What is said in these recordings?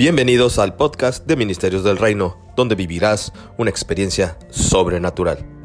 Bienvenidos al podcast de Ministerios del Reino, donde vivirás una experiencia sobrenatural.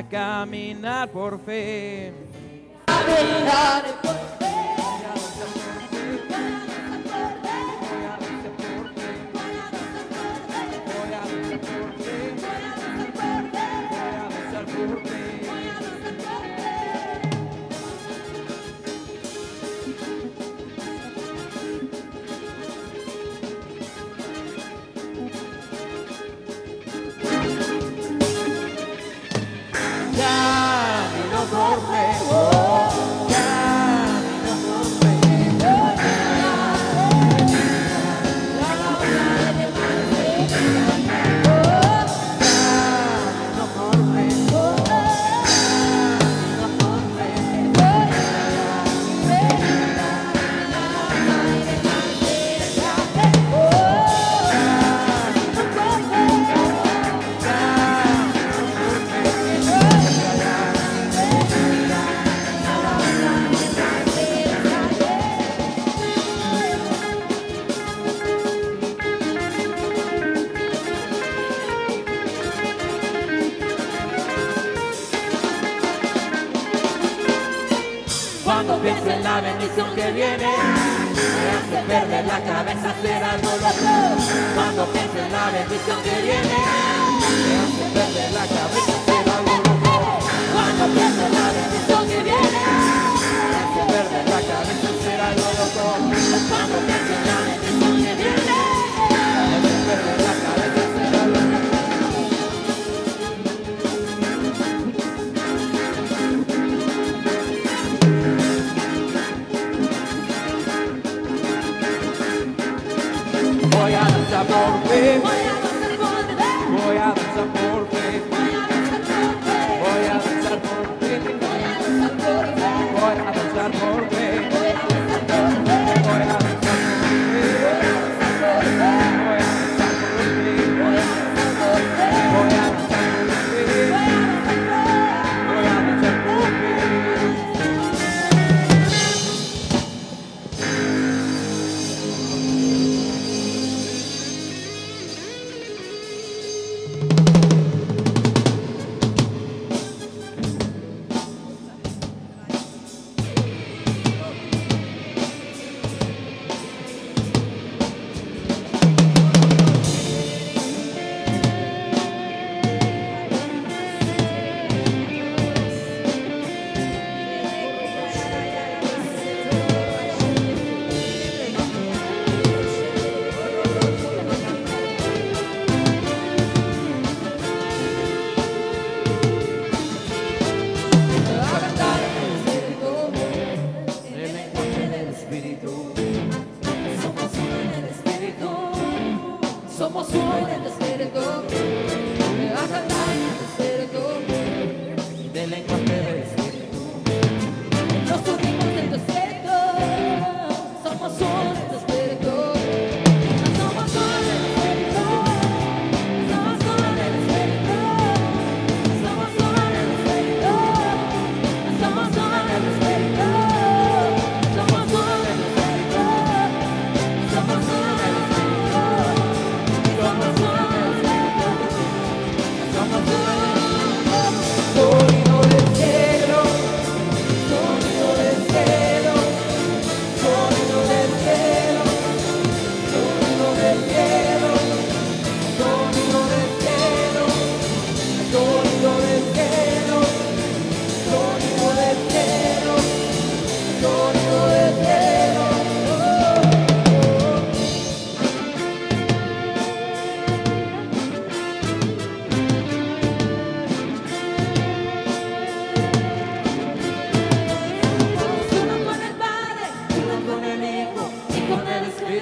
caminar por fe. Cuando pienso en la bendición que viene Me hace perder la cabeza pero algo loco Cuando pienso en la bendición que viene Me hace perder la cabeza algo loco Cuando pienso en la bendición 내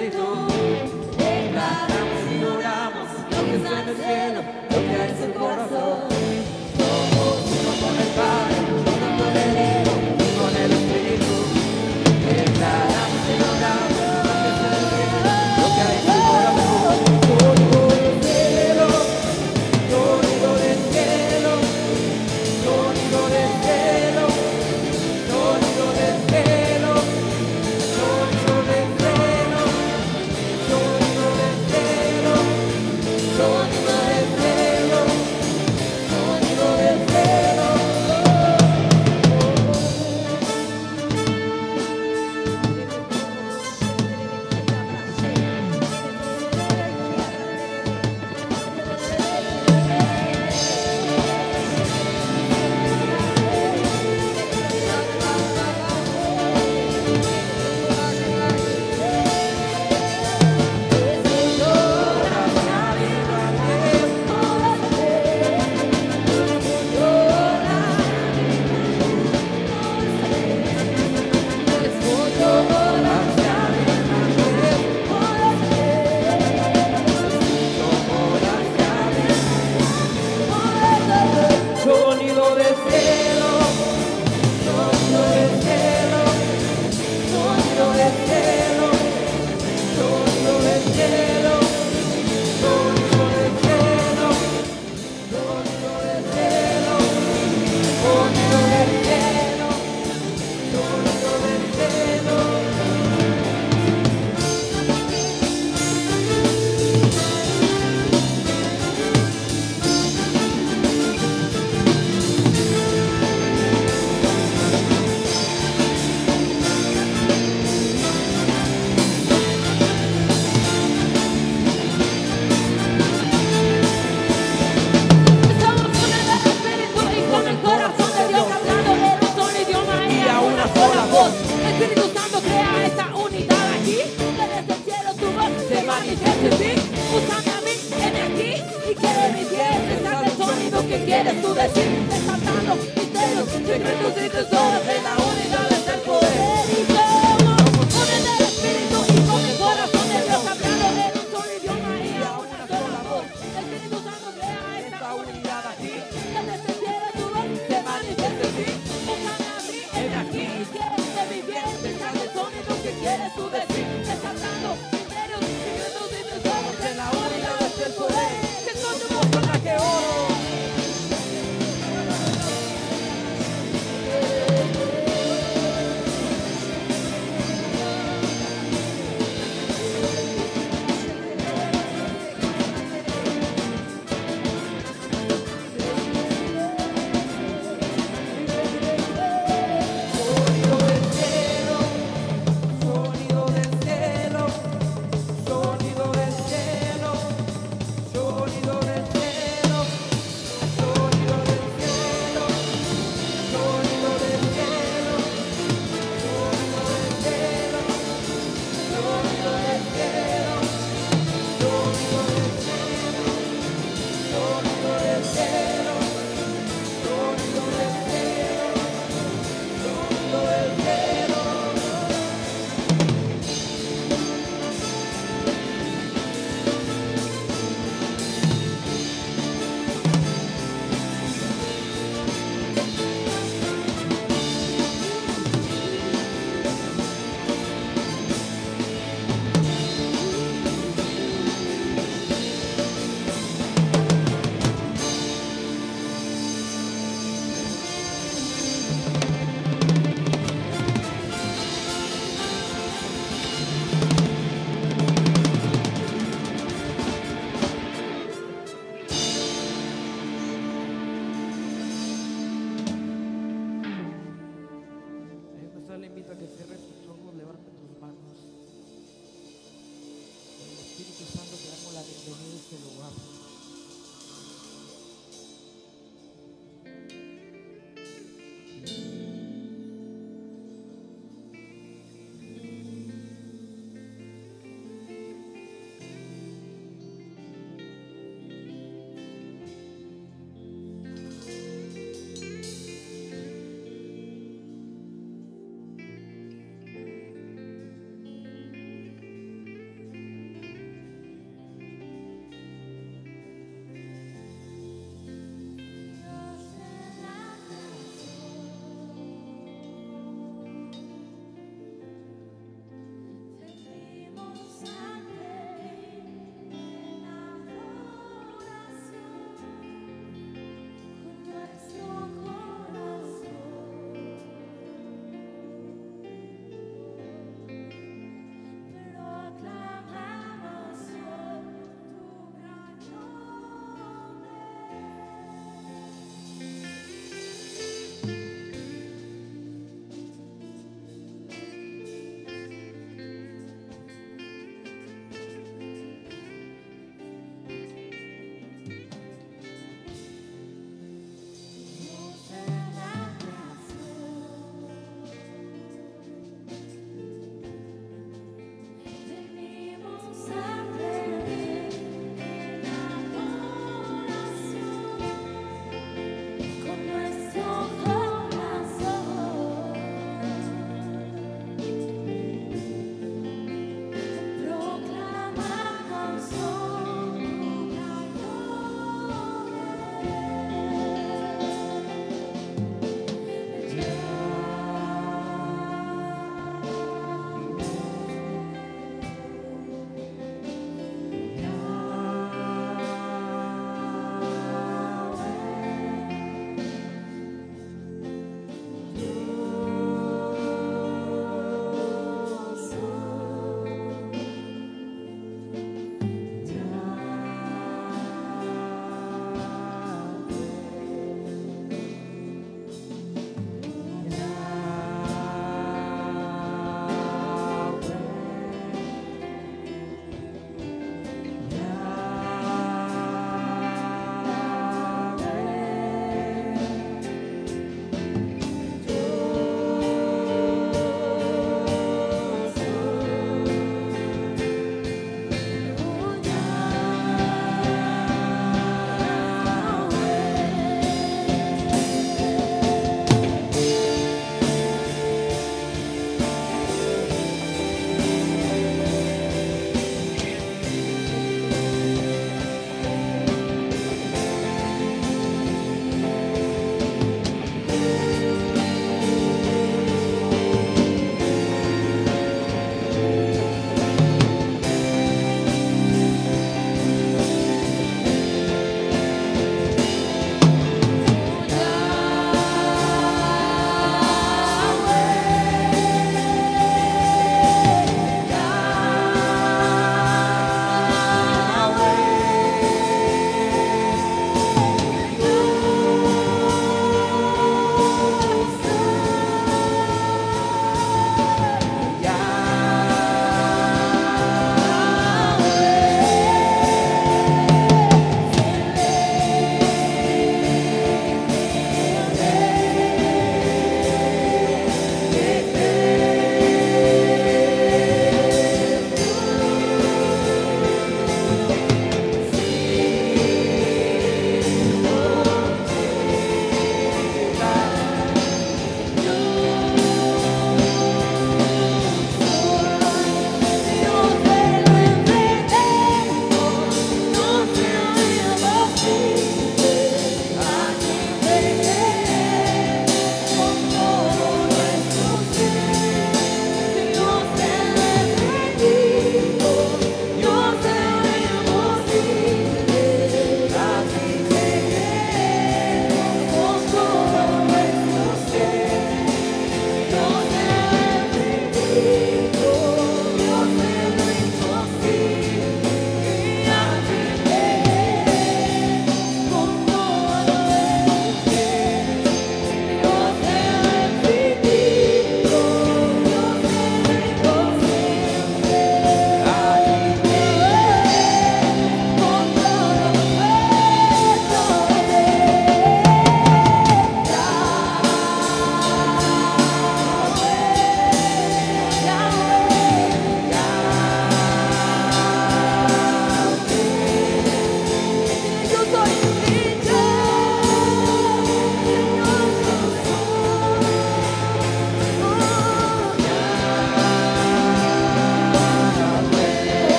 Espíritu. Declaramos y oramos lo que está en el cielo, lo que hay en su corazón.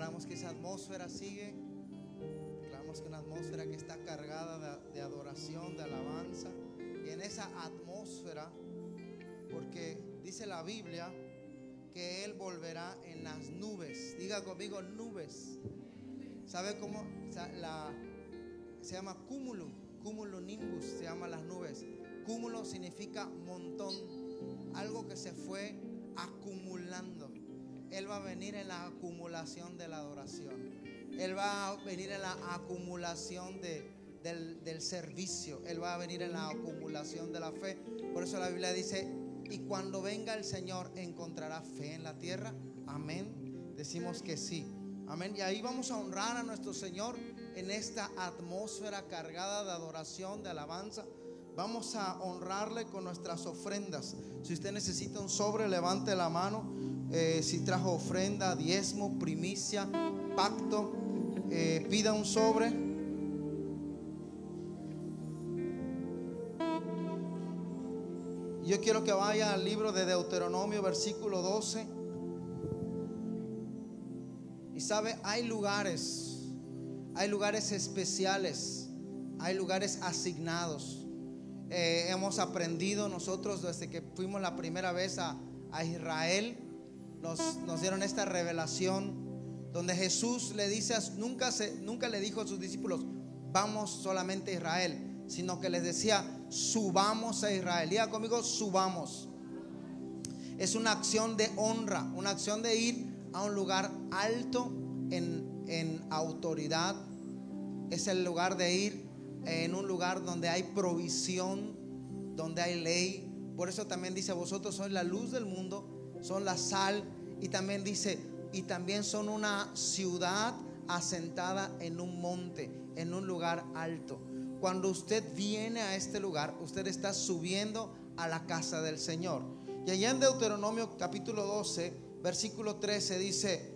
Declaramos que esa atmósfera sigue. Declaramos que una atmósfera que está cargada de, de adoración, de alabanza. Y en esa atmósfera, porque dice la Biblia que Él volverá en las nubes. Diga conmigo nubes. ¿Sabe cómo? La, se llama cúmulo, cúmulo nimbus, se llama las nubes. Cúmulo significa montón, algo que se fue acumulando. Él va a venir en la acumulación de la adoración. Él va a venir en la acumulación de, del, del servicio. Él va a venir en la acumulación de la fe. Por eso la Biblia dice, y cuando venga el Señor, ¿encontrará fe en la tierra? Amén. Decimos que sí. Amén. Y ahí vamos a honrar a nuestro Señor en esta atmósfera cargada de adoración, de alabanza. Vamos a honrarle con nuestras ofrendas. Si usted necesita un sobre, levante la mano. Eh, si trajo ofrenda, diezmo, primicia, pacto, eh, pida un sobre. Yo quiero que vaya al libro de Deuteronomio, versículo 12. Y sabe, hay lugares, hay lugares especiales, hay lugares asignados. Eh, hemos aprendido nosotros desde que fuimos la primera vez a, a Israel, nos, nos, dieron esta revelación donde Jesús le dice, nunca, se, nunca le dijo a sus discípulos, vamos solamente a Israel, sino que les decía, subamos a Israel. Diga conmigo, subamos. Es una acción de honra, una acción de ir a un lugar alto en, en autoridad. Es el lugar de ir en un lugar donde hay provisión, donde hay ley. Por eso también dice, vosotros sois la luz del mundo, son la sal. Y también dice, y también son una ciudad asentada en un monte, en un lugar alto. Cuando usted viene a este lugar, usted está subiendo a la casa del Señor. Y allá en Deuteronomio capítulo 12, versículo 13 dice,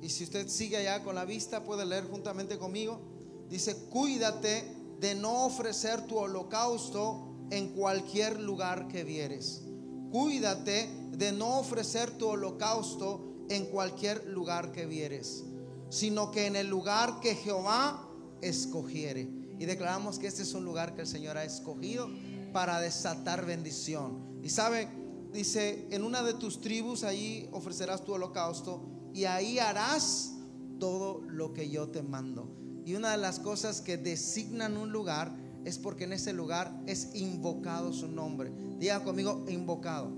y si usted sigue allá con la vista, puede leer juntamente conmigo, dice, cuídate de no ofrecer tu holocausto en cualquier lugar que vieres. Cuídate de no ofrecer tu holocausto en cualquier lugar que vieres, sino que en el lugar que Jehová escogiere. Y declaramos que este es un lugar que el Señor ha escogido para desatar bendición. Y sabe, dice, en una de tus tribus allí ofrecerás tu holocausto y ahí harás todo lo que yo te mando. Y una de las cosas que designan un lugar es porque en ese lugar es invocado su nombre. Diga conmigo, invocado.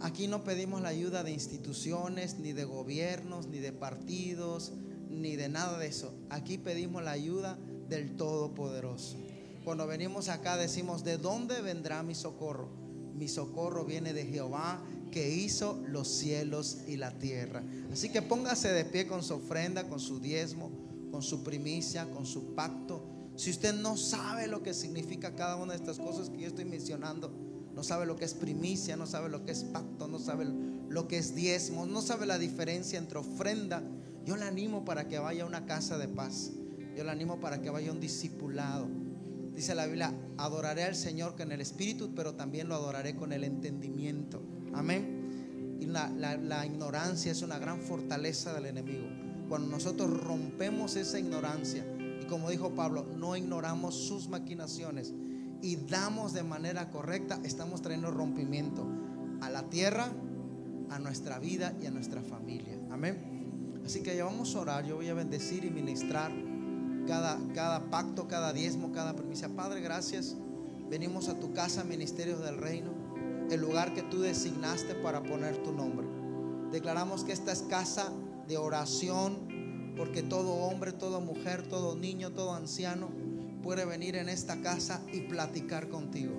Aquí no pedimos la ayuda de instituciones, ni de gobiernos, ni de partidos, ni de nada de eso. Aquí pedimos la ayuda del Todopoderoso. Cuando venimos acá decimos, ¿de dónde vendrá mi socorro? Mi socorro viene de Jehová que hizo los cielos y la tierra. Así que póngase de pie con su ofrenda, con su diezmo, con su primicia, con su pacto. Si usted no sabe lo que significa cada una de estas cosas que yo estoy mencionando, no sabe lo que es primicia, no sabe lo que es pacto, no sabe lo que es diezmo, no sabe la diferencia entre ofrenda. Yo le animo para que vaya a una casa de paz. Yo le animo para que vaya a un discipulado. Dice la Biblia, adoraré al Señor con el Espíritu, pero también lo adoraré con el entendimiento. Amén. Y la, la, la ignorancia es una gran fortaleza del enemigo. Cuando nosotros rompemos esa ignorancia, como dijo Pablo, no ignoramos sus maquinaciones y damos de manera correcta, estamos trayendo rompimiento a la tierra, a nuestra vida y a nuestra familia. Amén. Así que ya vamos a orar, yo voy a bendecir y ministrar cada, cada pacto, cada diezmo, cada premisa. Padre, gracias. Venimos a tu casa, Ministerios del Reino, el lugar que tú designaste para poner tu nombre. Declaramos que esta es casa de oración, porque todo hombre, toda mujer, todo niño, todo anciano puede venir en esta casa y platicar contigo.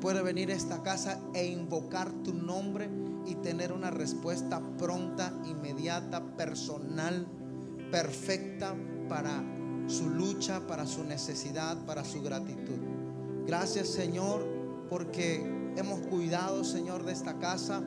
puede venir a esta casa e invocar tu nombre y tener una respuesta pronta, inmediata, personal, perfecta para su lucha, para su necesidad, para su gratitud. Gracias Señor porque hemos cuidado Señor de esta casa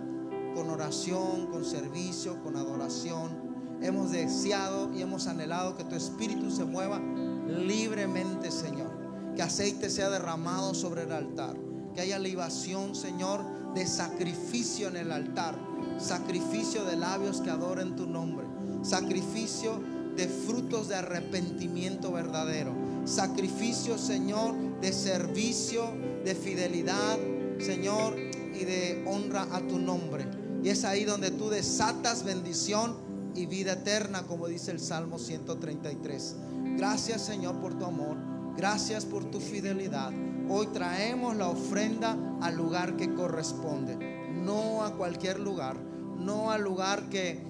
con oración, con servicio, con adoración. Hemos deseado y hemos anhelado que tu espíritu se mueva libremente Señor. Que aceite sea derramado sobre el altar. Que haya libación Señor de sacrificio en el altar. Sacrificio de labios que adoren tu nombre. Sacrificio de frutos de arrepentimiento verdadero. Sacrificio, Señor, de servicio, de fidelidad, Señor, y de honra a tu nombre. Y es ahí donde tú desatas bendición y vida eterna, como dice el Salmo 133. Gracias, Señor, por tu amor. Gracias por tu fidelidad. Hoy traemos la ofrenda al lugar que corresponde, no a cualquier lugar, no al lugar que,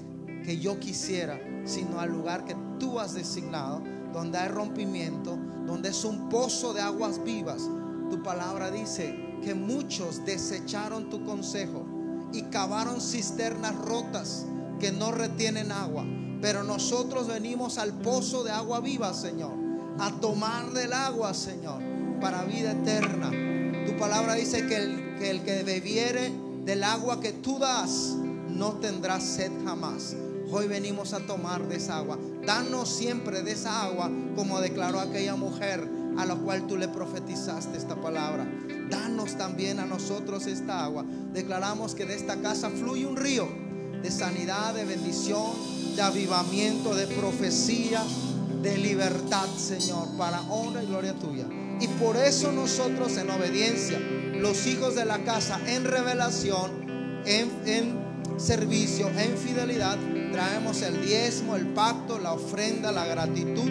que yo quisiera, sino al lugar que tú has designado, donde hay rompimiento, donde es un pozo de aguas vivas. Tu palabra dice que muchos desecharon tu consejo y cavaron cisternas rotas que no retienen agua. Pero nosotros venimos al pozo de agua viva, Señor, a tomar del agua, Señor, para vida eterna. Tu palabra dice que el que, el bebiere del agua que tú das no tendrá sed jamás. Hoy venimos a tomar de esa agua. Danos siempre de esa agua, como declaró aquella mujer a la cual tú le profetizaste esta palabra. Danos también a nosotros esta agua. Declaramos que de esta casa fluye un río de sanidad, de bendición, de avivamiento, de profecía, de libertad, Señor, para honra y gloria tuya. Y por eso nosotros en obediencia, los hijos de la casa, en revelación, en, en servicio, en fidelidad, traemos el diezmo, el pacto, la ofrenda, la gratitud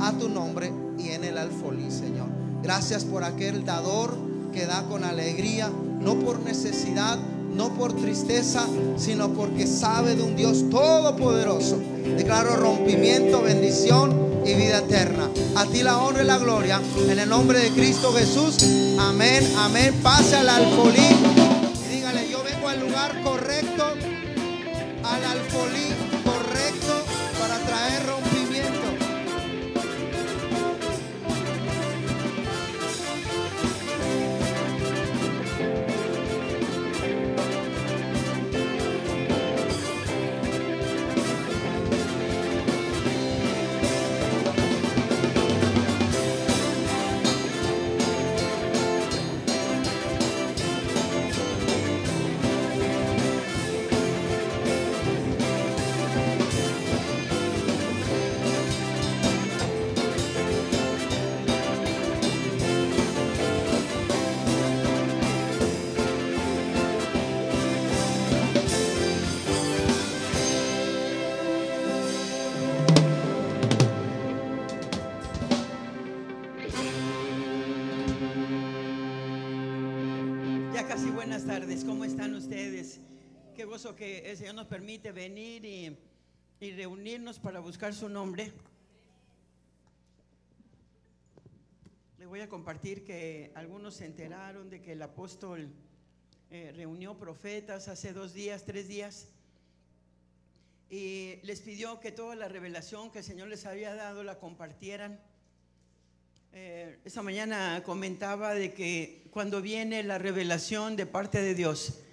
a tu nombre y en el alfolí, Señor. Gracias por aquel dador que da con alegría, no por necesidad, no por tristeza, sino porque sabe de un Dios todopoderoso. Declaro rompimiento, bendición y vida eterna. A ti la honra y la gloria. En el nombre de Cristo Jesús. Amén, amén. Pase al alfolí. Qué gozo que el Señor nos permite venir y, reunirnos para buscar su nombre. Le voy a compartir que algunos se enteraron de que el apóstol eh, reunió profetas hace dos días, tres días, y les pidió que toda la revelación que el Señor les había dado la compartieran. Eh, esta mañana comentaba de que cuando viene la revelación de parte de Dios,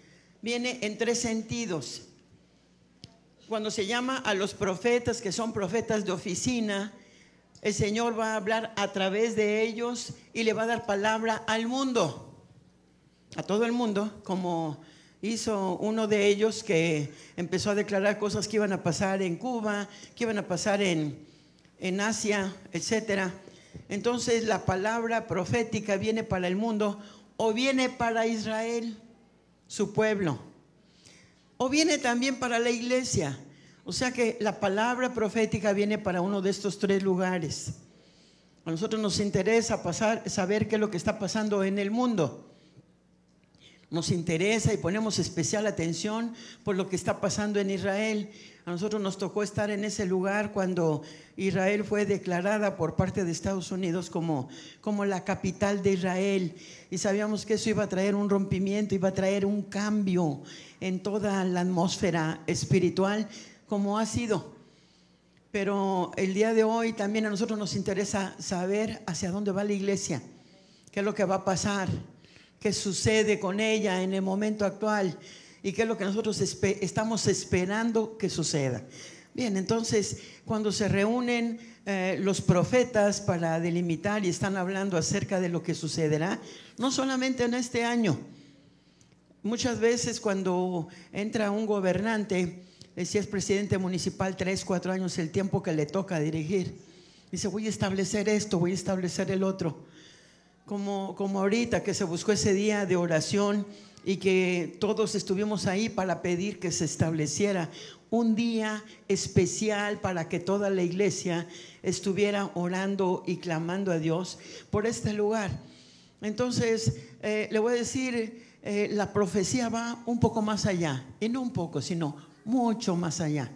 viene en tres sentidos. Cuando se llama a los profetas, que son profetas de oficina, el Señor va a hablar a través de ellos y le va a dar palabra al mundo, a todo el mundo, como hizo uno de ellos que empezó a declarar cosas que iban a pasar en Cuba, que iban a pasar en, en Asia, etcétera. Entonces la palabra profética viene para el mundo o viene para Israel, su pueblo, o viene también para la iglesia. O sea que la palabra profética viene para uno de estos tres lugares. A nosotros nos interesa pasar, saber qué es lo que está pasando en el mundo. Nos interesa y ponemos especial atención por lo que está pasando en Israel. A nosotros nos tocó estar en ese lugar cuando Israel fue declarada por parte de Estados Unidos como, como la capital de Israel. Y sabíamos que eso iba a traer un rompimiento, iba a traer un cambio en toda la atmósfera espiritual, como ha sido. Pero el día de hoy también a nosotros nos interesa saber hacia dónde va la iglesia, qué es lo que va a pasar, qué sucede con ella en el momento actual y qué es lo que nosotros estamos esperando que suceda. Bien, entonces cuando se reúnen eh, los profetas para delimitar y están hablando acerca de lo que sucederá, no solamente en este año, muchas veces cuando entra un gobernante, eh, si es presidente municipal, tres, cuatro años, el tiempo que le toca dirigir, dice, voy a establecer esto, voy a establecer el otro. Como, como ahorita que se buscó ese día de oración y que todos estuvimos ahí para pedir que se estableciera un día especial para que toda la iglesia estuviera orando y clamando a Dios por este lugar. Entonces, eh, le voy a decir, eh, la profecía va un poco más allá, y no un poco, sino mucho más allá.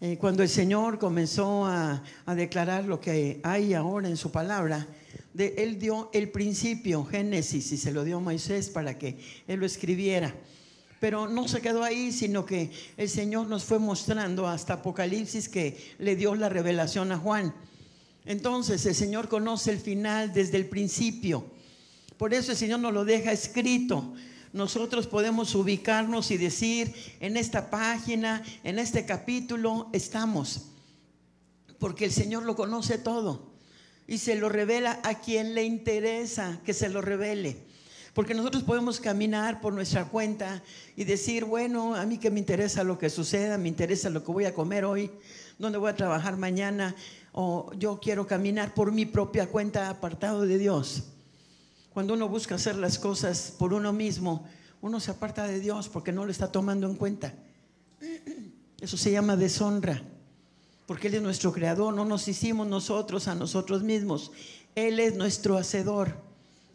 Eh, cuando el Señor comenzó a, a declarar lo que hay ahora en su palabra, él dio el principio, Génesis, y se lo dio a Moisés para que él lo escribiera. Pero no se quedó ahí, sino que el Señor nos fue mostrando hasta Apocalipsis que le dio la revelación a Juan. Entonces el Señor conoce el final desde el principio. Por eso el Señor nos lo deja escrito. Nosotros podemos ubicarnos y decir, en esta página, en este capítulo, estamos. Porque el Señor lo conoce todo y se lo revela a quien le interesa que se lo revele. Porque nosotros podemos caminar por nuestra cuenta y decir, bueno, a mí que me interesa lo que suceda, me interesa lo que voy a comer hoy, dónde voy a trabajar mañana, o yo quiero caminar por mi propia cuenta apartado de Dios. Cuando uno busca hacer las cosas por uno mismo, uno se aparta de Dios porque no lo está tomando en cuenta. Eso se llama deshonra porque Él es nuestro creador, no nos hicimos nosotros a nosotros mismos, Él es nuestro hacedor.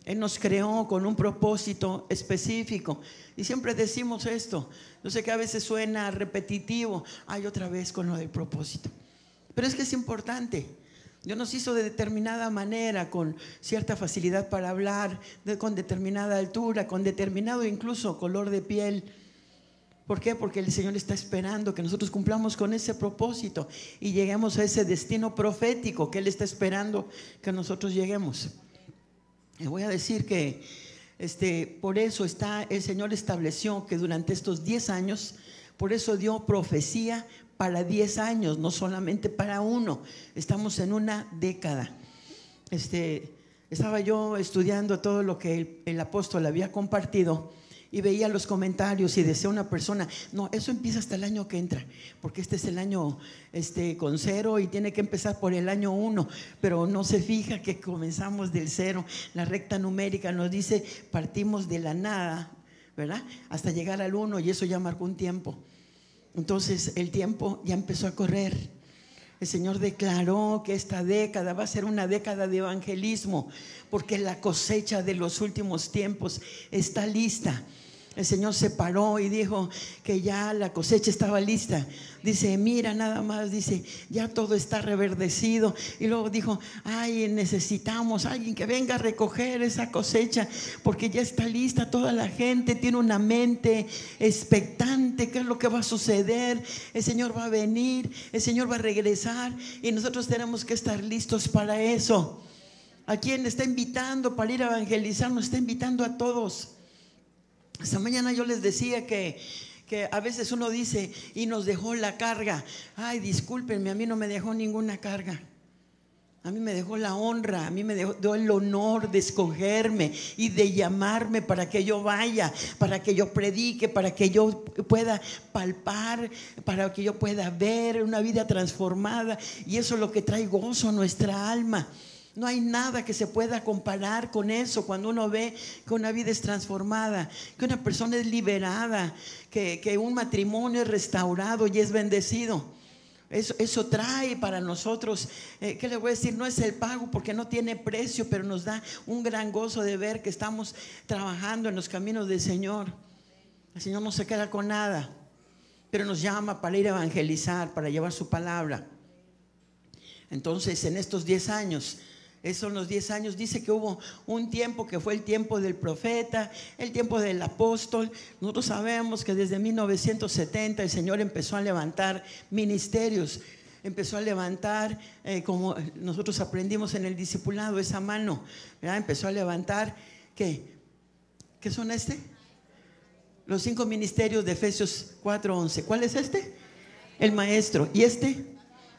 Él nos creó con un propósito específico. Y siempre decimos esto. Yo sé que a veces suena repetitivo. Hay otra vez con lo del propósito. Pero es que es importante. Dios nos hizo de determinada manera, con cierta facilidad para hablar, con determinada altura, con determinado incluso color de piel. ¿Por qué? Porque el Señor está esperando que nosotros cumplamos con ese propósito y lleguemos a ese destino profético que Él está esperando que nosotros lleguemos. Le voy a decir que este, por eso está, el Señor estableció que durante estos 10 años, por eso dio profecía para 10 años, no solamente para uno. Estamos en una década. Este, estaba yo estudiando todo lo que el, el apóstol había compartido y veía los comentarios y decía una persona, no, eso empieza hasta el año que entra, porque este es el año este, con cero y tiene que empezar por el año uno, pero no se fija que comenzamos del cero. La recta numérica nos dice, partimos de la nada, ¿verdad? Hasta llegar al uno y eso ya marcó un tiempo. Entonces el tiempo ya empezó a correr. El Señor declaró que esta década va a ser una década de evangelismo, porque la cosecha de los últimos tiempos está lista. El Señor se paró y dijo que ya la cosecha estaba lista. Dice, mira nada más, dice, ya todo está reverdecido. Y luego dijo, ay, necesitamos alguien que venga a recoger esa cosecha, porque ya está lista toda la gente, tiene una mente expectante, qué es lo que va a suceder. El Señor va a venir, el Señor va a regresar y nosotros tenemos que estar listos para eso. ¿A quién está invitando para ir a evangelizar? Nos está invitando a todos. Esta mañana yo les decía que, que a veces uno dice, y nos dejó la carga. Ay, discúlpenme, a mí no me dejó ninguna carga. A mí me dejó la honra, a mí me dejó el honor de escogerme y de llamarme para que yo vaya, para que yo predique, para que yo pueda palpar, para que yo pueda ver una vida transformada. Y eso es lo que trae gozo a nuestra alma. No hay nada que se pueda comparar con eso cuando uno ve que una vida es transformada, que una persona es liberada, que, un matrimonio es restaurado y es bendecido. Eso, eso trae para nosotros, eh, ¿qué le voy a decir? No es el pago porque no tiene precio, pero nos da un gran gozo de ver que estamos trabajando en los caminos del Señor. El Señor no se queda con nada, pero nos llama para ir a evangelizar, para llevar su palabra. Entonces, en estos 10 años, esos son los 10 años, dice que hubo un tiempo que fue el tiempo del profeta, el tiempo del apóstol. Nosotros sabemos que desde 1970 el Señor empezó a levantar ministerios, empezó a levantar, eh, como nosotros aprendimos en el discipulado, esa mano, ¿verdad? Empezó a levantar, ¿qué? ¿Qué son este? Los cinco ministerios de Efesios 4:11. ¿Cuál es este? El maestro. ¿Y este?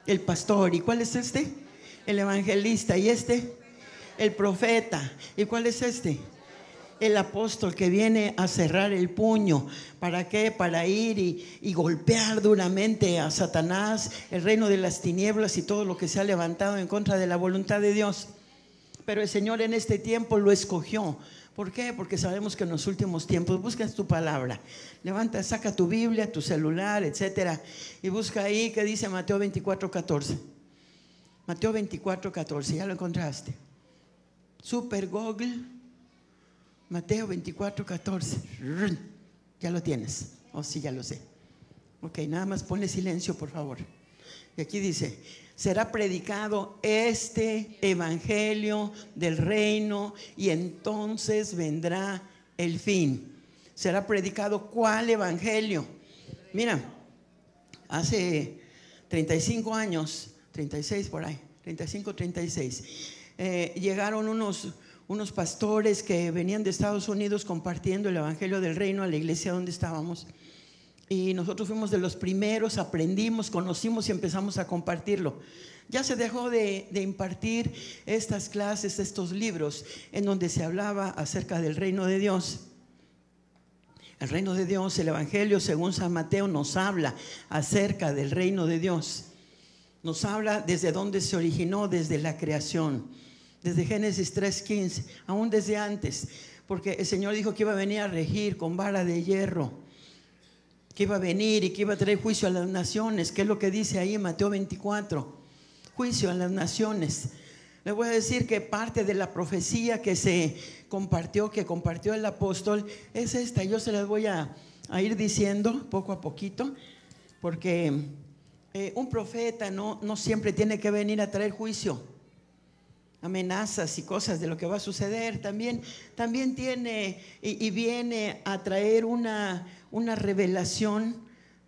El pastor. ¿Y cuál es este? El evangelista. ¿Y este? El profeta. ¿Y cuál es este? El apóstol que viene a cerrar el puño. ¿Para qué? Para ir y, golpear duramente a Satanás, el reino de las tinieblas y todo lo que se ha levantado en contra de la voluntad de Dios. Pero el Señor en este tiempo lo escogió. ¿Por qué? Porque sabemos que en los últimos tiempos buscas tu palabra. Levanta, saca tu Biblia, tu celular, etcétera, y busca ahí que dice Mateo 24, 14. Mateo 24, 14, ya lo encontraste. Super Google, Mateo 24, 14. Rrr, Ya lo tienes. Oh, sí, ya lo sé. Ok, nada más ponle silencio, por favor. Y aquí dice, será predicado este evangelio del reino y entonces vendrá el fin. Será predicado cuál evangelio. Mira, hace 35 años, 36 por ahí, 35, 36, eh, llegaron unos, unos pastores que venían de Estados Unidos compartiendo el evangelio del reino a la iglesia donde estábamos. Y nosotros fuimos de los primeros, aprendimos, conocimos y empezamos a compartirlo. Ya se dejó de, de, impartir estas clases, estos libros, en donde se hablaba acerca del reino de Dios. El reino de Dios, el Evangelio según San Mateo nos habla acerca del reino de Dios. Nos habla desde dónde se originó, desde la creación, desde Génesis 3.15, aún desde antes, porque el Señor dijo que iba a venir a regir con vara de hierro que iba a venir y que iba a traer juicio a las naciones, que es lo que dice ahí en Mateo 24, juicio a las naciones. Les voy a decir que parte de la profecía que se compartió, que compartió el apóstol, es esta. Yo se las voy a, a ir diciendo poco a poquito, porque eh, un profeta no, no siempre tiene que venir a traer juicio amenazas y cosas de lo que va a suceder, también, también tiene y, viene a traer una, una revelación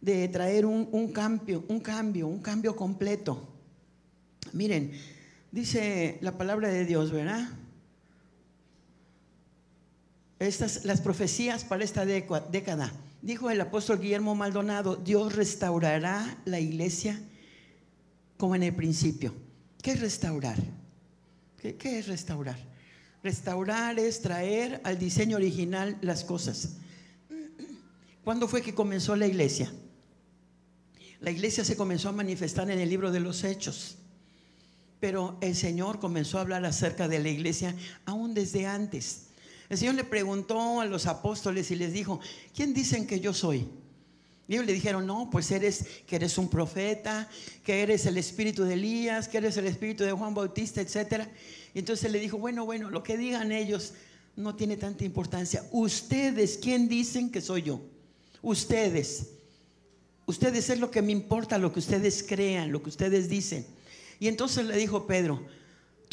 de traer un, un, cambio, un cambio, un cambio completo. Miren, dice la palabra de Dios, ¿verdad? Estas, las profecías para esta década. Dijo el apóstol Guillermo Maldonado, Dios restaurará la iglesia como en el principio. ¿Qué es restaurar? ¿Qué, es restaurar? Restaurar es traer al diseño original las cosas. ¿Cuándo fue que comenzó la iglesia? La iglesia se comenzó a manifestar en el libro de los Hechos, pero el Señor comenzó a hablar acerca de la iglesia aún desde antes. El Señor le preguntó a los apóstoles y les dijo, ¿quién dicen que yo soy? Y ellos le dijeron, no, pues eres que eres un profeta, que eres el espíritu de Elías, que eres el espíritu de Juan Bautista, etc. Y entonces le dijo, bueno, bueno, lo que digan ellos no tiene tanta importancia. Ustedes, ¿quién dicen que soy yo? Ustedes. Ustedes es lo que me importa, lo que ustedes crean, lo que ustedes dicen. Y entonces le dijo Pedro,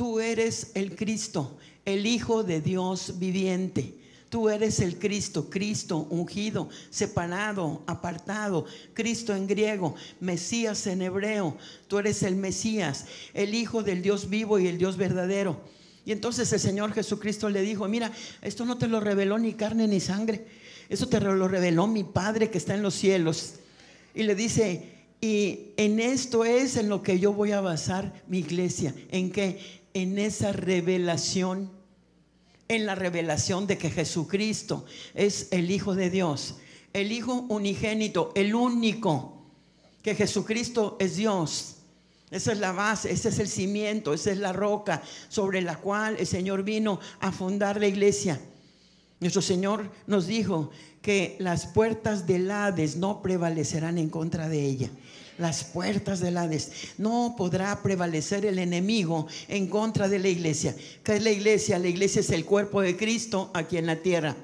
tú eres el Cristo, el Hijo de Dios viviente. Tú eres el Cristo, Cristo ungido, separado, apartado, Cristo en griego, Mesías en hebreo. Tú eres el Mesías, el Hijo del Dios vivo y el Dios verdadero. Y entonces el Señor Jesucristo le dijo, mira, esto no te lo reveló ni carne ni sangre, eso te lo reveló mi Padre que está en los cielos. Y le dice, y en esto es en lo que yo voy a basar mi iglesia. ¿En qué? En esa revelación en la revelación de que Jesucristo es el Hijo de Dios, el Hijo unigénito, el único, que Jesucristo es Dios. Esa es la base, ese es el cimiento, esa es la roca sobre la cual el Señor vino a fundar la iglesia. Nuestro Señor nos dijo que las puertas del Hades no prevalecerán en contra de ella. Las puertas del Hades. No podrá prevalecer el enemigo en contra de la iglesia. ¿Qué es la iglesia? La iglesia es el cuerpo de Cristo aquí en la tierra.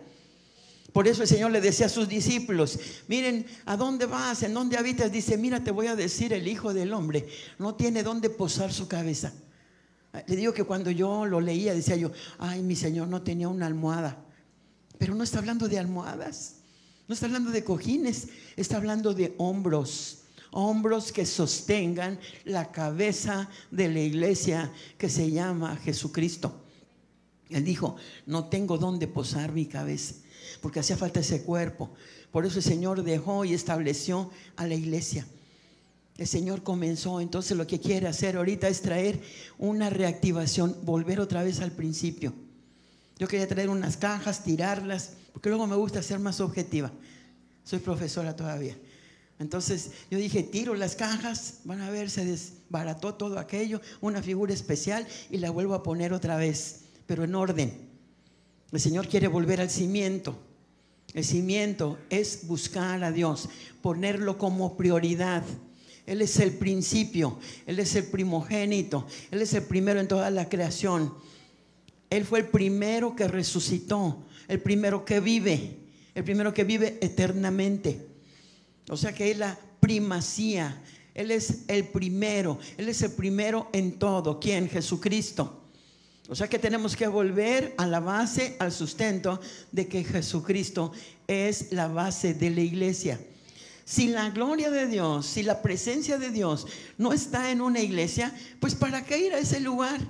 Por eso el Señor le decía a sus discípulos, miren, ¿a dónde vas? ¿En dónde habitas? Dice, mira, te voy a decir, el Hijo del Hombre no tiene dónde posar su cabeza. Le digo que cuando yo lo leía, decía yo, ay, mi Señor no tenía una almohada. Pero no está hablando de almohadas, no está hablando de cojines, está hablando de hombros. Hombros que sostengan la cabeza de la iglesia que se llama Jesucristo. Él dijo, no tengo dónde posar mi cabeza porque hacía falta ese cuerpo. Por eso el Señor dejó y estableció a la iglesia. El Señor comenzó, entonces lo que quiere hacer ahorita es traer una reactivación, volver otra vez al principio. Yo quería traer unas cajas, tirarlas, porque luego me gusta ser más objetiva. Soy profesora todavía. Entonces yo dije, tiro las cajas, van a ver, se desbarató todo aquello, una figura especial y la vuelvo a poner otra vez, pero en orden. El Señor quiere volver al cimiento. El cimiento es buscar a Dios, ponerlo como prioridad. Él es el principio, Él es el primogénito, Él es el primero en toda la creación. Él fue el primero que resucitó, el primero que vive, el primero que vive eternamente. O sea que es la primacía, Él es el primero, Él es el primero en todo. ¿Quién? Jesucristo. O sea que tenemos que volver a la base, al sustento de que Jesucristo es la base de la iglesia. Si la gloria de Dios, si la presencia de Dios no está en una iglesia, pues ¿para qué ir a ese lugar?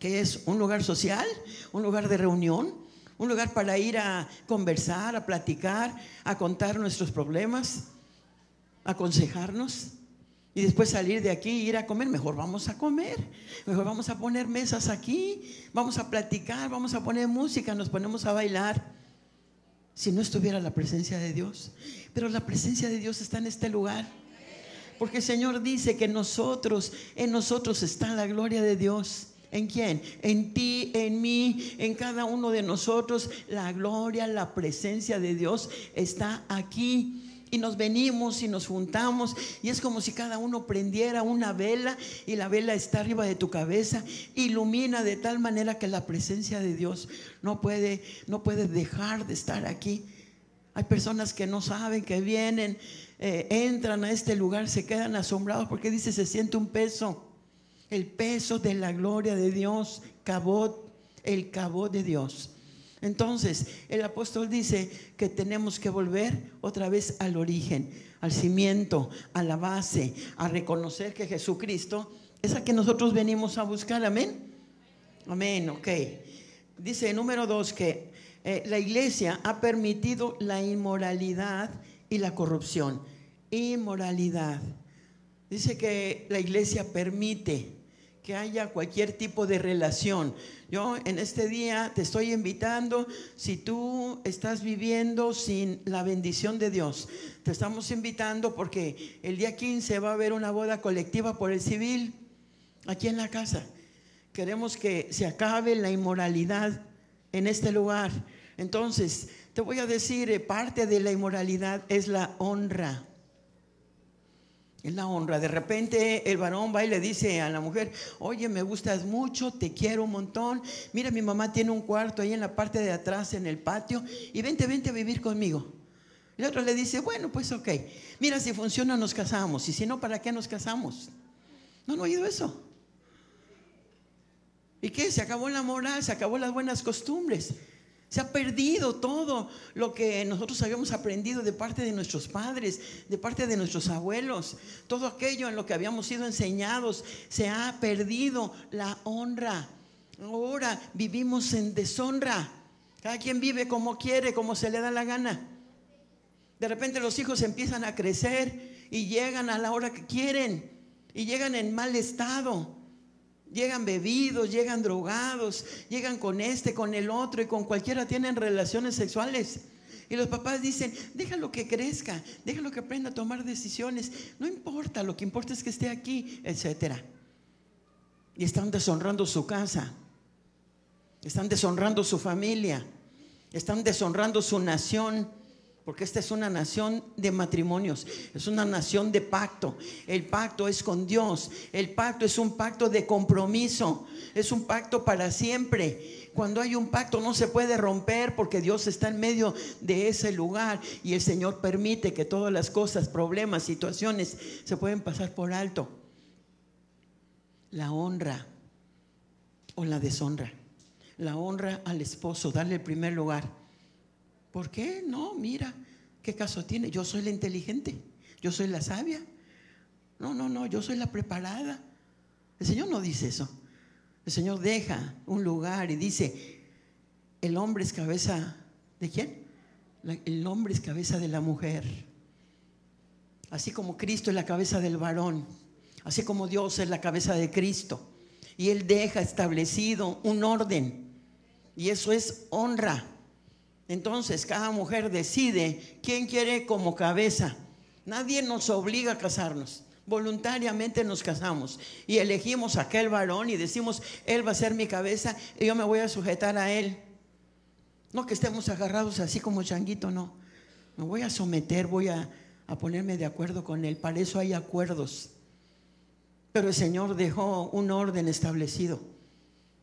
Que es un lugar social, un lugar de reunión, un lugar para ir a conversar, a platicar, a contar nuestros problemas, aconsejarnos y después salir de aquí e ir a comer, mejor vamos a comer, mejor vamos a poner mesas aquí, vamos a platicar, vamos a poner música, nos ponemos a bailar. Si no estuviera la presencia de Dios, pero la presencia de Dios está en este lugar. Porque el Señor dice que nosotros, en nosotros está la gloria de Dios. ¿En quién? En ti, en mí, en cada uno de nosotros. La gloria, la presencia de Dios está aquí y nos venimos y nos juntamos y es como si cada uno prendiera una vela y la vela está arriba de tu cabeza, ilumina de tal manera que la presencia de Dios no puede no puede dejar de estar aquí. Hay personas que no saben que vienen, eh, entran a este lugar, se quedan asombrados porque dice se siente un peso, el peso de la gloria de Dios, cabot, el cabot de Dios. Entonces, el apóstol dice que tenemos que volver otra vez al origen, al cimiento, a la base, a reconocer que Jesucristo es a que nosotros venimos a buscar. Amén. Amén, ok. Dice número dos que eh, la iglesia ha permitido la inmoralidad y la corrupción. Inmoralidad. Dice que la iglesia permite que haya cualquier tipo de relación. Yo en este día te estoy invitando, si tú estás viviendo sin la bendición de Dios, te estamos invitando porque el día 15 va a haber una boda colectiva por el civil aquí en la casa. Queremos que se acabe la inmoralidad en este lugar. Entonces, te voy a decir, eh, parte de la inmoralidad es la honra. Es la honra. De repente el varón va y le dice a la mujer, oye, me gustas mucho, te quiero un montón. Mira, mi mamá tiene un cuarto ahí en la parte de atrás, en el patio, y vente, vente a vivir conmigo. El otro le dice, bueno, pues ok, mira, si funciona nos casamos, y si no, ¿para qué nos casamos? No, he oído eso. ¿Y qué? Se acabó la moral, se acabó las buenas costumbres. Se ha perdido todo lo que nosotros habíamos aprendido de parte de nuestros padres, de parte de nuestros abuelos. Todo aquello en lo que habíamos sido enseñados. Se ha perdido la honra. Ahora vivimos en deshonra. Cada quien vive como quiere, como se le da la gana. De repente los hijos empiezan a crecer y llegan a la hora que quieren y llegan en mal estado. Llegan bebidos, llegan drogados, llegan con este, con el otro y con cualquiera tienen relaciones sexuales. Y los papás dicen, déjalo que crezca, déjalo que aprenda a tomar decisiones. No importa, lo que importa es que esté aquí, etc. Y están deshonrando su casa, están deshonrando su familia, están deshonrando su nación, Porque esta es una nación de matrimonios, es una nación de pacto. El pacto es con Dios, el pacto es un pacto de compromiso, es un pacto para siempre. Cuando hay un pacto no se puede romper porque Dios está en medio de ese lugar y el Señor permite que todas las cosas, problemas, situaciones se pueden pasar por alto. La honra o la deshonra. La honra al esposo, darle el primer lugar ¿Por qué? No, mira, ¿qué caso tiene? Yo soy la inteligente, yo soy la sabia. No, no, no, yo soy la preparada. El Señor no dice eso. El Señor deja un lugar y dice, el hombre es cabeza de quién? el hombre es cabeza de la mujer. Así como Cristo es la cabeza del varón, así como Dios es la cabeza de Cristo. Y Él deja establecido un orden. Y eso es honra. Entonces cada mujer decide quién quiere como cabeza. Nadie nos obliga a casarnos. Voluntariamente nos casamos y elegimos a aquel varón y decimos, él va a ser mi cabeza y yo me voy a sujetar a él. No que estemos agarrados así como changuito, no. Me voy a someter, voy a, a ponerme de acuerdo con él. Para eso hay acuerdos. Pero el Señor dejó un orden establecido.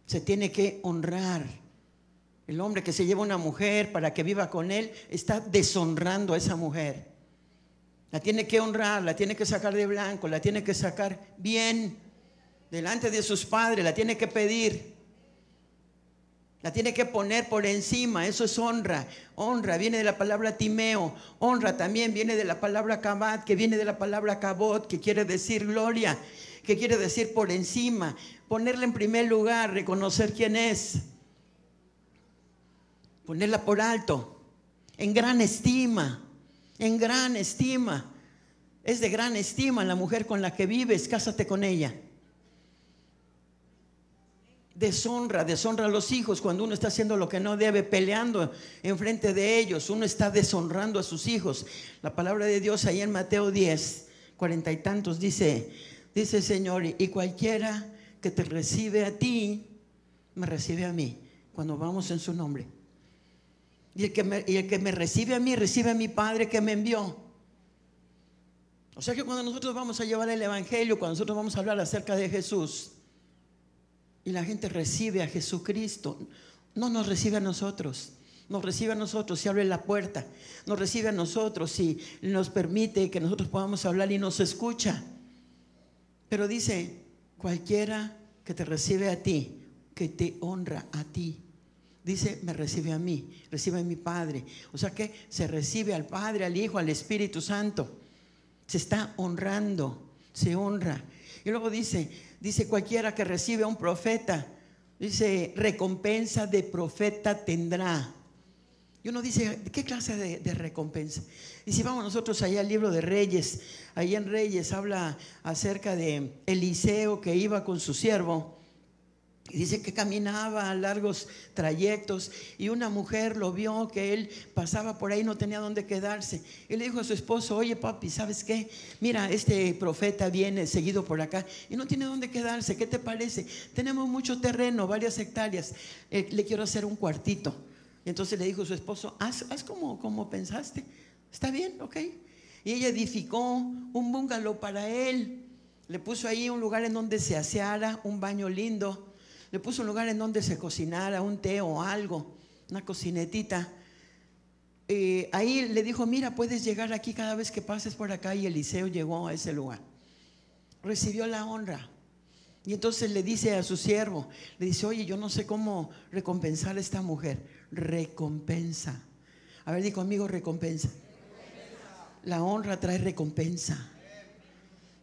Se tiene que honrar el hombre que se lleva una mujer para que viva con él está deshonrando a esa mujer. La tiene que honrar, la tiene que sacar de blanco, la tiene que sacar bien delante de sus padres, la tiene que pedir. La tiene que poner por encima, eso es honra. Honra viene de la palabra timeo. Honra también viene de la palabra kabat, que viene de la palabra kabot, que quiere decir gloria, que quiere decir por encima. Ponerla en primer lugar, reconocer quién es ponerla por alto, en gran estima, en gran estima. Es de gran estima la mujer con la que vives, cásate con ella. Deshonra, deshonra a los hijos cuando uno está haciendo lo que no debe, peleando enfrente de ellos, uno está deshonrando a sus hijos. La palabra de Dios ahí en Mateo 10, cuarenta y tantos dice, dice Señor, y cualquiera que te recibe a ti, me recibe a mí, cuando vamos en su nombre. Y el, que me, el que me recibe a mí, recibe a mi Padre que me envió. O sea que cuando nosotros vamos a llevar el Evangelio, cuando nosotros vamos a hablar acerca de Jesús, y la gente recibe a Jesucristo, no nos recibe a nosotros, nos recibe a nosotros si abre la puerta, nos recibe a nosotros si nos permite que nosotros podamos hablar y nos escucha. Pero dice, cualquiera que te recibe a ti, que te honra a ti dice, me recibe a mí, recibe a mi Padre. O sea que se recibe al Padre, al Hijo, al Espíritu Santo. Se está honrando, se honra. Y luego dice, dice cualquiera que recibe a un profeta, dice, recompensa de profeta tendrá. Y uno dice, ¿qué clase de, de, recompensa? Y si vamos nosotros allá al libro de Reyes, ahí en Reyes habla acerca de Eliseo que iba con su siervo dice que caminaba a largos trayectos y una mujer lo vio que él pasaba por ahí, no tenía dónde quedarse. Y le dijo a su esposo, oye papi, ¿sabes qué? Mira, este profeta viene seguido por acá y no tiene dónde quedarse. ¿Qué te parece? Tenemos mucho terreno, varias hectáreas. Eh, le quiero hacer un cuartito. Y entonces le dijo a su esposo, haz, haz como, como pensaste. Está bien, ok. Y ella edificó un bungalow para él. Le puso ahí un lugar en donde se aseara, un baño lindo le puso un lugar en donde se cocinara un té o algo, una cocinetita. Ahí le dijo, mira, puedes llegar aquí cada vez que pases por acá y Eliseo llegó a ese lugar. Recibió la honra. Y entonces le dice a su siervo, le dice, oye, yo no sé cómo recompensar a esta mujer. Recompensa. A ver, di conmigo, recompensa. La honra trae recompensa.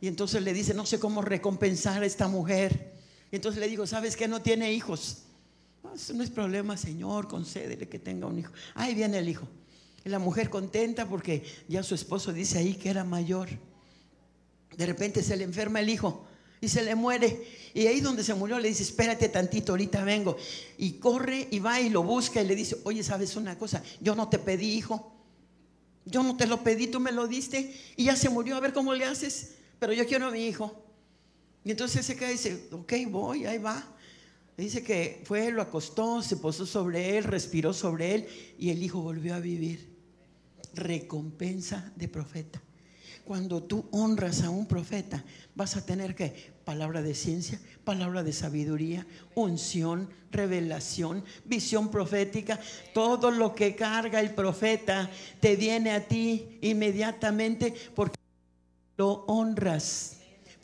Y entonces le dice, no sé cómo recompensar a esta mujer. Y entonces le digo, ¿sabes que no tiene hijos? No es problema, Señor, concédele que tenga un hijo. Ahí viene el hijo. Y la mujer contenta porque ya su esposo dice ahí que era mayor. De repente se le enferma el hijo y se le muere. Y ahí donde se murió le dice, espérate tantito, ahorita vengo. Y corre y va y lo busca y le dice, oye, ¿sabes una cosa? Yo no te pedí hijo. Yo no te lo pedí, tú me lo diste. Y ya se murió, a ver cómo le haces. Pero yo quiero a mi hijo. Y entonces se queda y dice, ok, voy, ahí va. Dice que fue, lo acostó, se posó sobre él, respiró sobre él y el hijo volvió a vivir. recompensa de profeta. Cuando tú honras a un profeta, vas a tener que palabra de ciencia, palabra de sabiduría, unción, revelación, visión profética. Todo lo que carga el profeta te viene a ti inmediatamente porque lo honras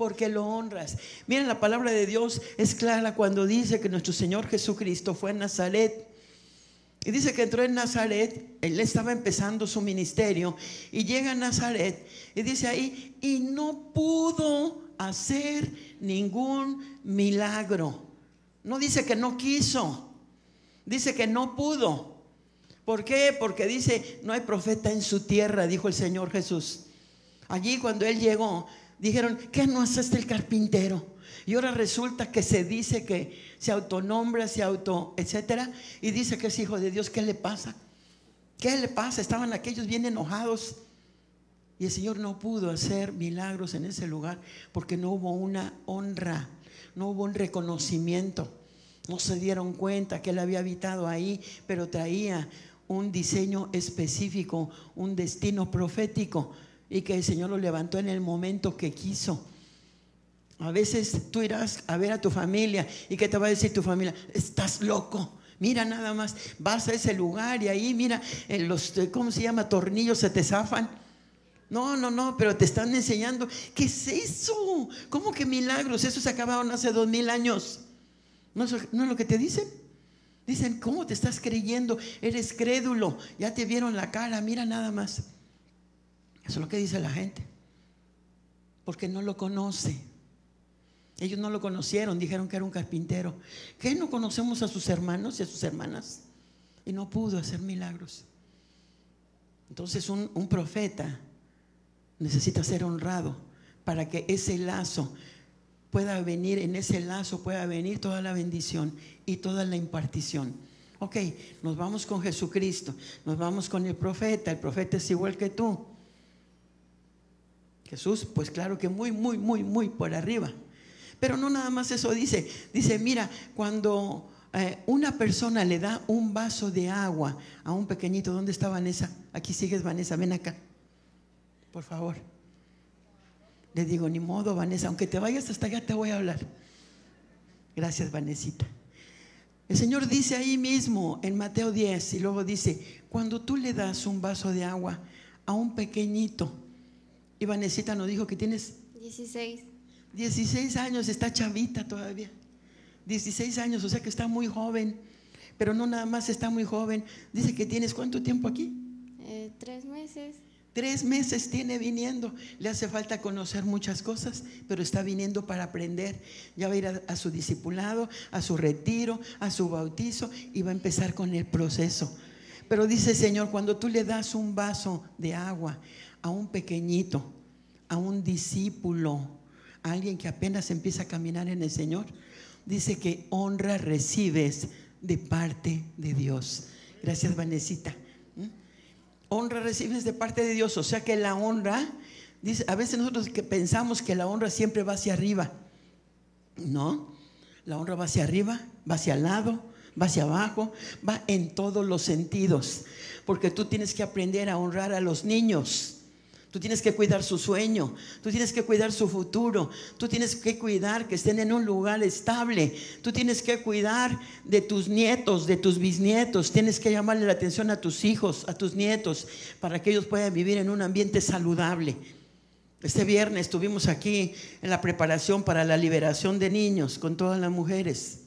porque lo honras. Miren, la palabra de Dios es clara cuando dice que nuestro Señor Jesucristo fue en Nazaret. Y dice que entró en Nazaret, él estaba empezando su ministerio, y llega a Nazaret, y dice ahí, y no pudo hacer ningún milagro. No dice que no quiso, dice que no pudo. ¿Por qué? Porque dice, no hay profeta en su tierra, dijo el Señor Jesús. Allí cuando él llegó, dijeron, ¿qué no hace este el carpintero? Y ahora resulta que se dice que se autonombra, se auto, etcétera, y dice que es hijo de Dios. ¿Qué le pasa? ¿Qué le pasa? Estaban aquellos bien enojados. Y el Señor no pudo hacer milagros en ese lugar porque no hubo una honra, no hubo un reconocimiento. No se dieron cuenta que Él había habitado ahí, pero traía un diseño específico, un destino profético y que el Señor lo levantó en el momento que quiso. A veces tú irás a ver a tu familia y que te va a decir tu familia, estás loco. Mira nada más, vas a ese lugar y ahí mira, los, ¿cómo se llama? Tornillos se te zafan. No, no, no, pero te están enseñando, ¿qué es eso? ¿Cómo que milagros? Eso se acabaron hace dos mil años. ¿No es, ¿No es lo que te dicen? Dicen, ¿cómo te estás creyendo? Eres crédulo, ya te vieron la cara, mira nada más. Eso es lo que dice la gente. Porque no lo conoce. Ellos no lo conocieron, dijeron que era un carpintero. ¿Qué no conocemos a sus hermanos y a sus hermanas? Y no pudo hacer milagros. Entonces un, profeta necesita ser honrado para que ese lazo pueda venir, en ese lazo pueda venir toda la bendición y toda la impartición. Ok, nos vamos con Jesucristo, nos vamos con el profeta, el profeta es igual que tú. Jesús, pues claro que muy, muy, muy, muy por arriba. Pero no nada más eso dice. Dice, mira, cuando eh, una persona le da un vaso de agua a un pequeñito, ¿dónde está Vanessa? Aquí sigues, Vanessa, ven acá. Por favor. Le digo, ni modo, Vanessa, aunque te vayas hasta allá, te voy a hablar. Gracias, Vanesita. El Señor dice ahí mismo en Mateo 10 y luego dice, cuando tú le das un vaso de agua a un pequeñito, y Vanesita nos dijo que tienes 16. 16 años, está chavita todavía. 16 años, o sea que está muy joven. Pero no nada más está muy joven. Dice que tienes cuánto tiempo aquí? Eh, tres meses. Tres meses tiene viniendo. Le hace falta conocer muchas cosas, pero está viniendo para aprender. Ya va a ir a, a, su discipulado, a su retiro, a su bautizo y va a empezar con el proceso. Pero dice Señor, cuando tú le das un vaso de agua a un pequeñito, a un discípulo, a alguien que apenas empieza a caminar en el Señor, dice que honra recibes de parte de Dios. Gracias, Vanesita. ¿Mm? Honra recibes de parte de Dios, o sea que la honra, dice, a veces nosotros que pensamos que la honra siempre va hacia arriba. No, la honra va hacia arriba, va hacia el lado, va hacia abajo, va en todos los sentidos, porque tú tienes que aprender a honrar a los niños. Tú tienes que cuidar su sueño, tú tienes que cuidar su futuro, tú tienes que cuidar que estén en un lugar estable, tú tienes que cuidar de tus nietos, de tus bisnietos, tienes que llamarle la atención a tus hijos, a tus nietos, para que ellos puedan vivir en un ambiente saludable. Este viernes estuvimos aquí en la preparación para la liberación de niños con todas las mujeres.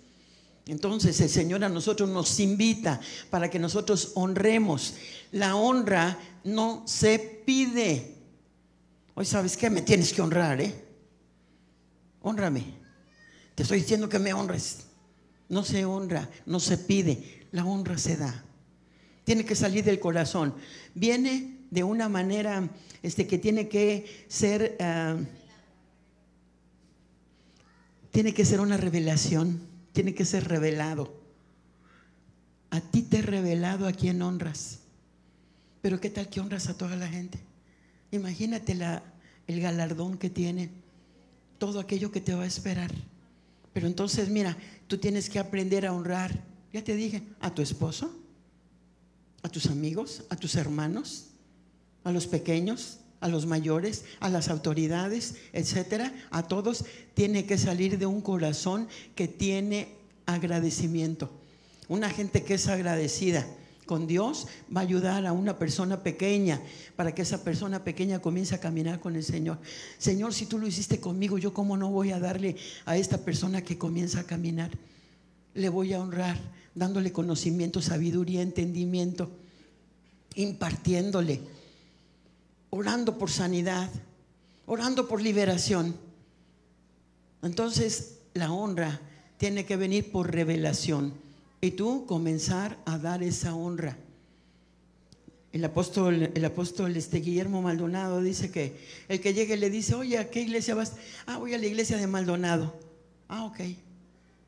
Entonces el Señor a nosotros nos invita para que nosotros honremos. La honra no se pide. Hoy sabes qué, me tienes que honrar, ¿eh? Honrame. Te estoy diciendo que me honres. No se honra, no se pide. La honra se da. Tiene que salir del corazón. Viene de una manera este, que tiene que ser, uh, tiene que ser una revelación, tiene que ser revelado. A ti te he revelado a quien honras. Pero ¿qué tal que honras a toda la gente? Imagínate la, el galardón que tiene, todo aquello que te va a esperar. Pero entonces, mira, tú tienes que aprender a honrar, ya te dije, a tu esposo, a tus amigos, a tus hermanos, a los pequeños, a los mayores, a las autoridades, etcétera, a todos, tiene que salir de un corazón que tiene agradecimiento. Una gente que es agradecida con Dios va a ayudar a una persona pequeña para que esa persona pequeña comience a caminar con el Señor. Señor, si tú lo hiciste conmigo, yo cómo no voy a darle a esta persona que comienza a caminar. Le voy a honrar dándole conocimiento, sabiduría, entendimiento, impartiéndole, orando por sanidad, orando por liberación. Entonces, la honra tiene que venir por revelación y tú comenzar a dar esa honra. El apóstol, el apóstol este Guillermo Maldonado dice que el que llegue le dice, oye, ¿a qué iglesia vas? Ah, voy a la iglesia de Maldonado. Ah, ok.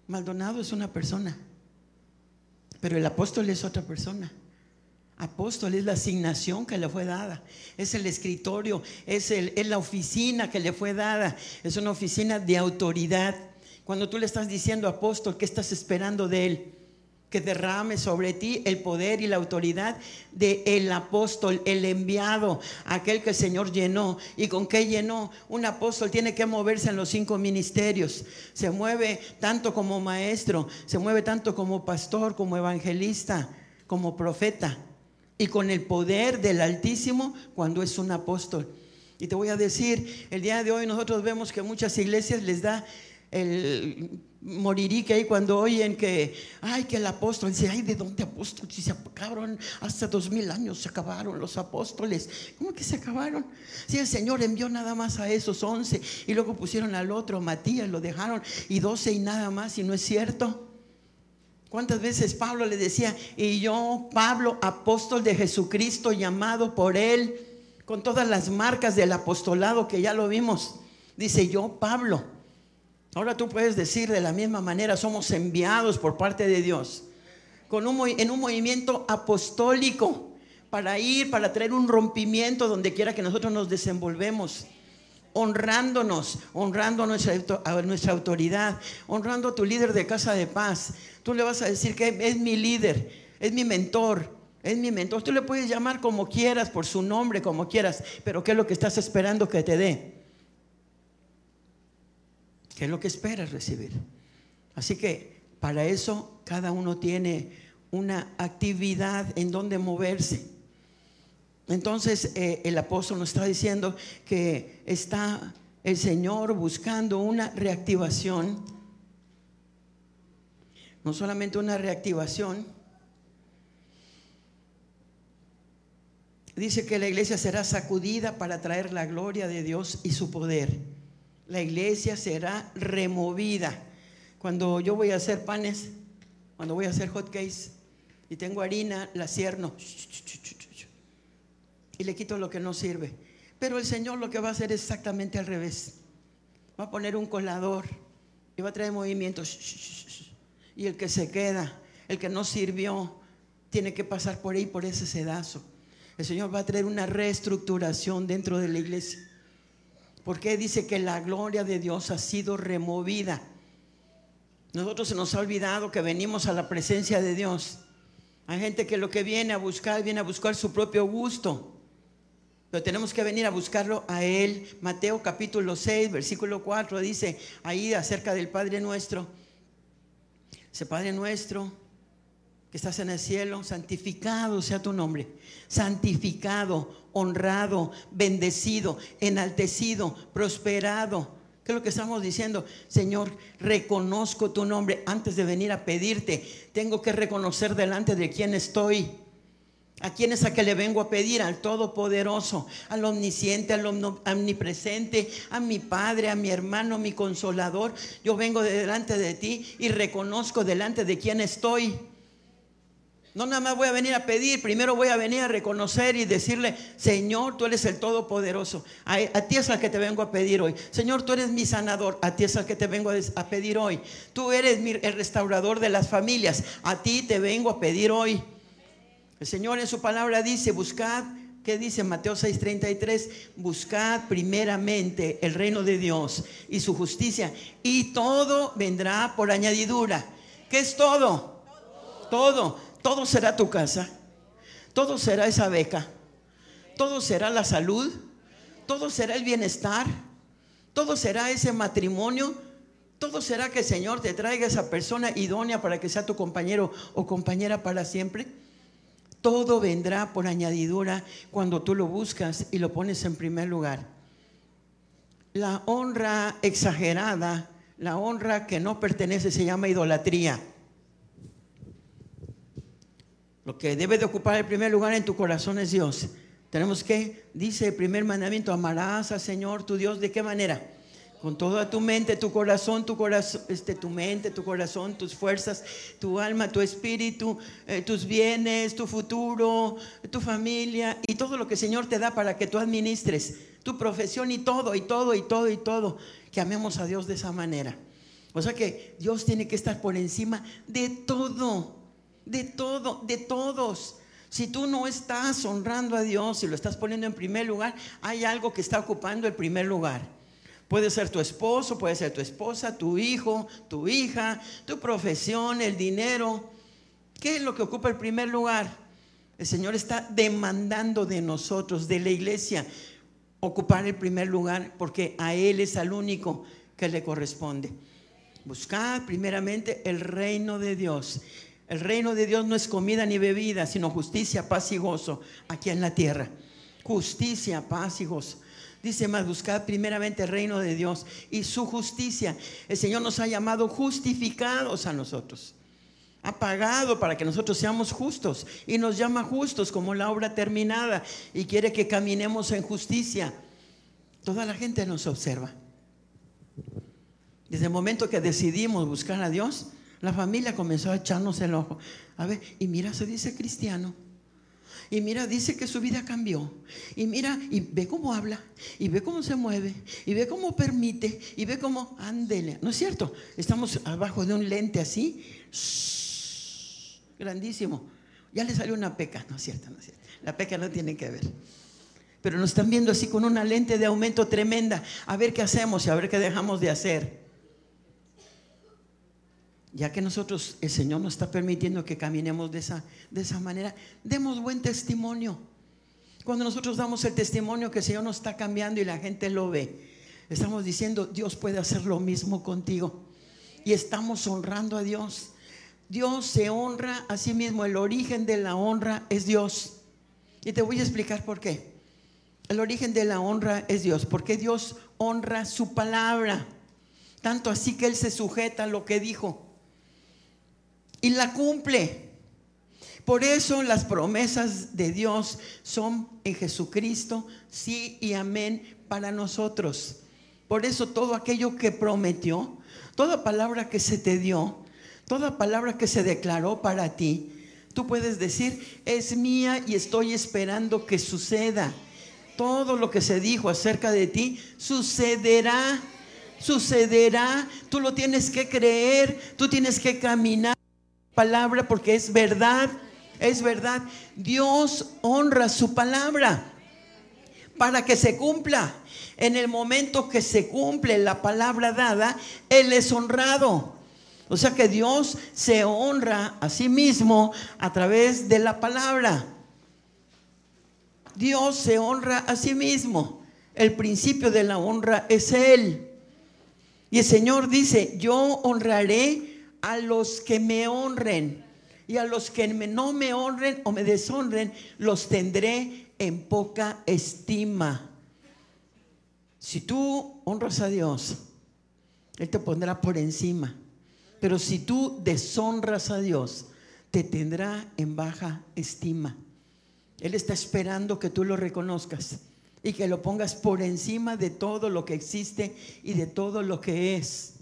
Maldonado es una persona, pero el apóstol es otra persona. Apóstol es la asignación que le fue dada, es el escritorio, es, el, es la oficina que le fue dada, es una oficina de autoridad. Cuando tú le estás diciendo apóstol, ¿qué estás esperando de él? Que derrame sobre ti el poder y la autoridad de el apóstol, el enviado, aquel que el Señor llenó. ¿Y con qué llenó? Un apóstol tiene que moverse en los cinco ministerios. Se mueve tanto como maestro, se mueve tanto como pastor, como evangelista, como profeta. Y con el poder del Altísimo cuando es un apóstol. Y te voy a decir, el día de hoy nosotros vemos que muchas iglesias les da el morirí que hay cuando oyen que, ay, que el apóstol, dice, ay, ¿de dónde apóstol? Si se acabaron, dos mil años se acabaron los apóstoles. ¿Cómo que se acabaron? Si el Señor envió nada más a esos once y luego pusieron al otro, Matías, lo dejaron, y doce y nada más, y no es cierto. ¿Cuántas veces Pablo le decía, y yo, Pablo, apóstol de Jesucristo, llamado por él, con todas las marcas del apostolado que ya lo vimos? Dice yo, Pablo. Ahora tú puedes decir de la misma manera, somos enviados por parte de Dios, con un, en un movimiento apostólico, para ir, para traer un rompimiento donde quiera que nosotros nos desenvolvemos honrándonos, honrando a nuestra, a nuestra, autoridad, honrando a tu líder de casa de paz. Tú le vas a decir que es mi líder, es mi mentor, es mi mentor. Tú le puedes llamar como quieras, por su nombre, como quieras, pero ¿qué es lo que estás esperando que te dé? ¿Qué es lo que esperas recibir? Así que para eso cada uno tiene una actividad en donde moverse. Entonces eh, el apóstol nos está diciendo que está el Señor buscando una reactivación, no solamente una reactivación, dice que la iglesia será sacudida para traer la gloria de Dios y su poder. La iglesia será removida. Cuando yo voy a hacer panes, cuando voy a hacer hot cakes y tengo harina, la cierno y le quito lo que no sirve. Pero el Señor lo que va a hacer es exactamente al revés. Va a poner un colador y va a traer movimientos. Y el que se queda, el que no sirvió, tiene que pasar por ahí, por ese sedazo. El Señor va a traer una reestructuración dentro de la iglesia. Porque dice que la gloria de Dios ha sido removida. Nosotros se nos ha olvidado que venimos a la presencia de Dios. Hay gente que lo que viene a buscar, viene a buscar su propio gusto. Pero tenemos que venir a buscarlo a Él. Mateo capítulo 6, versículo 4 dice ahí acerca del Padre nuestro. Ese Padre nuestro que estás en el cielo, santificado sea tu nombre. Santificado, honrado, bendecido, enaltecido, prosperado. ¿Qué es lo que estamos diciendo? Señor, reconozco tu nombre antes de venir a pedirte. Tengo que reconocer delante de quién estoy. ¿A quién es a que le vengo a pedir? Al Todopoderoso, al Omnisciente, al Omnipresente, a mi Padre, a mi hermano, mi Consolador. Yo vengo delante de ti y reconozco delante de quién estoy. No nada más voy a venir a pedir, primero voy a venir a reconocer y decirle, Señor, tú eres el Todopoderoso. A, ti es al que te vengo a pedir hoy. Señor, tú eres mi sanador. A ti es al que te vengo a, pedir hoy. Tú eres el restaurador de las familias. A ti te vengo a pedir hoy. El Señor en su palabra dice, buscad, ¿qué dice Mateo 6:33? Buscad primeramente el reino de Dios y su justicia y todo vendrá por añadidura. ¿Qué es todo? Todo. Todo será tu casa. Todo será esa beca. todo será la salud, todo será el bienestar, todo será ese matrimonio, todo será que el Señor te traiga esa persona idónea para que sea tu compañero o compañera para siempre. Todo vendrá por añadidura cuando tú lo buscas y lo pones en primer lugar. La honra exagerada, la honra que no pertenece se llama idolatría. Lo que debe de ocupar el primer lugar en tu corazón es Dios. Tenemos que, dice el primer mandamiento, amarás al Señor tu Dios. ¿De qué manera? Con toda tu mente, tu corazón, tu corazón, este, tu mente, tu corazón, tus fuerzas, tu alma, tu espíritu, eh, tus bienes, tu futuro, tu familia y todo lo que el Señor te da para que tú administres, tu profesión y todo, y todo, y todo, y todo. Que amemos a Dios de esa manera. O sea que Dios tiene que estar por encima de todo, de todo, de todos. Si tú no estás honrando a Dios y lo estás poniendo en primer lugar, hay algo que está ocupando el primer lugar. Puede ser tu esposo, puede ser tu esposa, tu hijo, tu hija, tu profesión, el dinero. ¿Qué es lo que ocupa el primer lugar? El Señor está demandando de nosotros, de la iglesia, ocupar el primer lugar porque a Él es al único que le corresponde. Buscar primeramente el reino de Dios. El reino de Dios no es comida ni bebida, sino justicia, paz y gozo aquí en la tierra. Justicia, paz y gozo. Dice más, buscad primeramente el reino de Dios y su justicia. El Señor nos ha llamado justificados a nosotros. Ha pagado para que nosotros seamos justos y nos llama justos como la obra terminada y quiere que caminemos en justicia. Toda la gente nos observa. Desde el momento que decidimos buscar a Dios, la familia comenzó a echarnos el ojo. A ver, y mira, se dice cristiano. Y mira, dice que su vida cambió. Y mira, y ve cómo habla, y ve cómo se mueve, y ve cómo permite, y ve cómo ándele. ¿No es cierto? Estamos abajo de un lente así, grandísimo. Ya le salió una peca, no es cierto, no es cierto. La peca no tiene que ver. Pero nos están viendo así con una lente de aumento tremenda. A ver qué hacemos y a ver qué dejamos de hacer. Ya que nosotros, el Señor nos está permitiendo que caminemos de esa, de esa manera, demos buen testimonio. Cuando nosotros damos el testimonio que el Señor nos está cambiando y la gente lo ve, estamos diciendo, Dios puede hacer lo mismo contigo. Y estamos honrando a Dios. Dios se honra a sí mismo. El origen de la honra es Dios. Y te voy a explicar por qué. El origen de la honra es Dios. Porque Dios honra su palabra. Tanto así que Él se sujeta a lo que dijo. Y la cumple. Por eso las promesas de Dios son en Jesucristo, sí y amén para nosotros. Por eso todo aquello que prometió, toda palabra que se te dio, toda palabra que se declaró para ti, tú puedes decir, es mía y estoy esperando que suceda. Todo lo que se dijo acerca de ti sucederá, sucederá. Tú lo tienes que creer, tú tienes que caminar palabra porque es verdad, es verdad. Dios honra su palabra para que se cumpla. En el momento que se cumple la palabra dada, Él es honrado. O sea que Dios se honra a sí mismo a través de la palabra. Dios se honra a sí mismo. El principio de la honra es Él. Y el Señor dice, yo honraré a los que me honren y a los que no me honren o me deshonren, los tendré en poca estima. Si tú honras a Dios, Él te pondrá por encima. Pero si tú deshonras a Dios, te tendrá en baja estima. Él está esperando que tú lo reconozcas y que lo pongas por encima de todo lo que existe y de todo lo que es.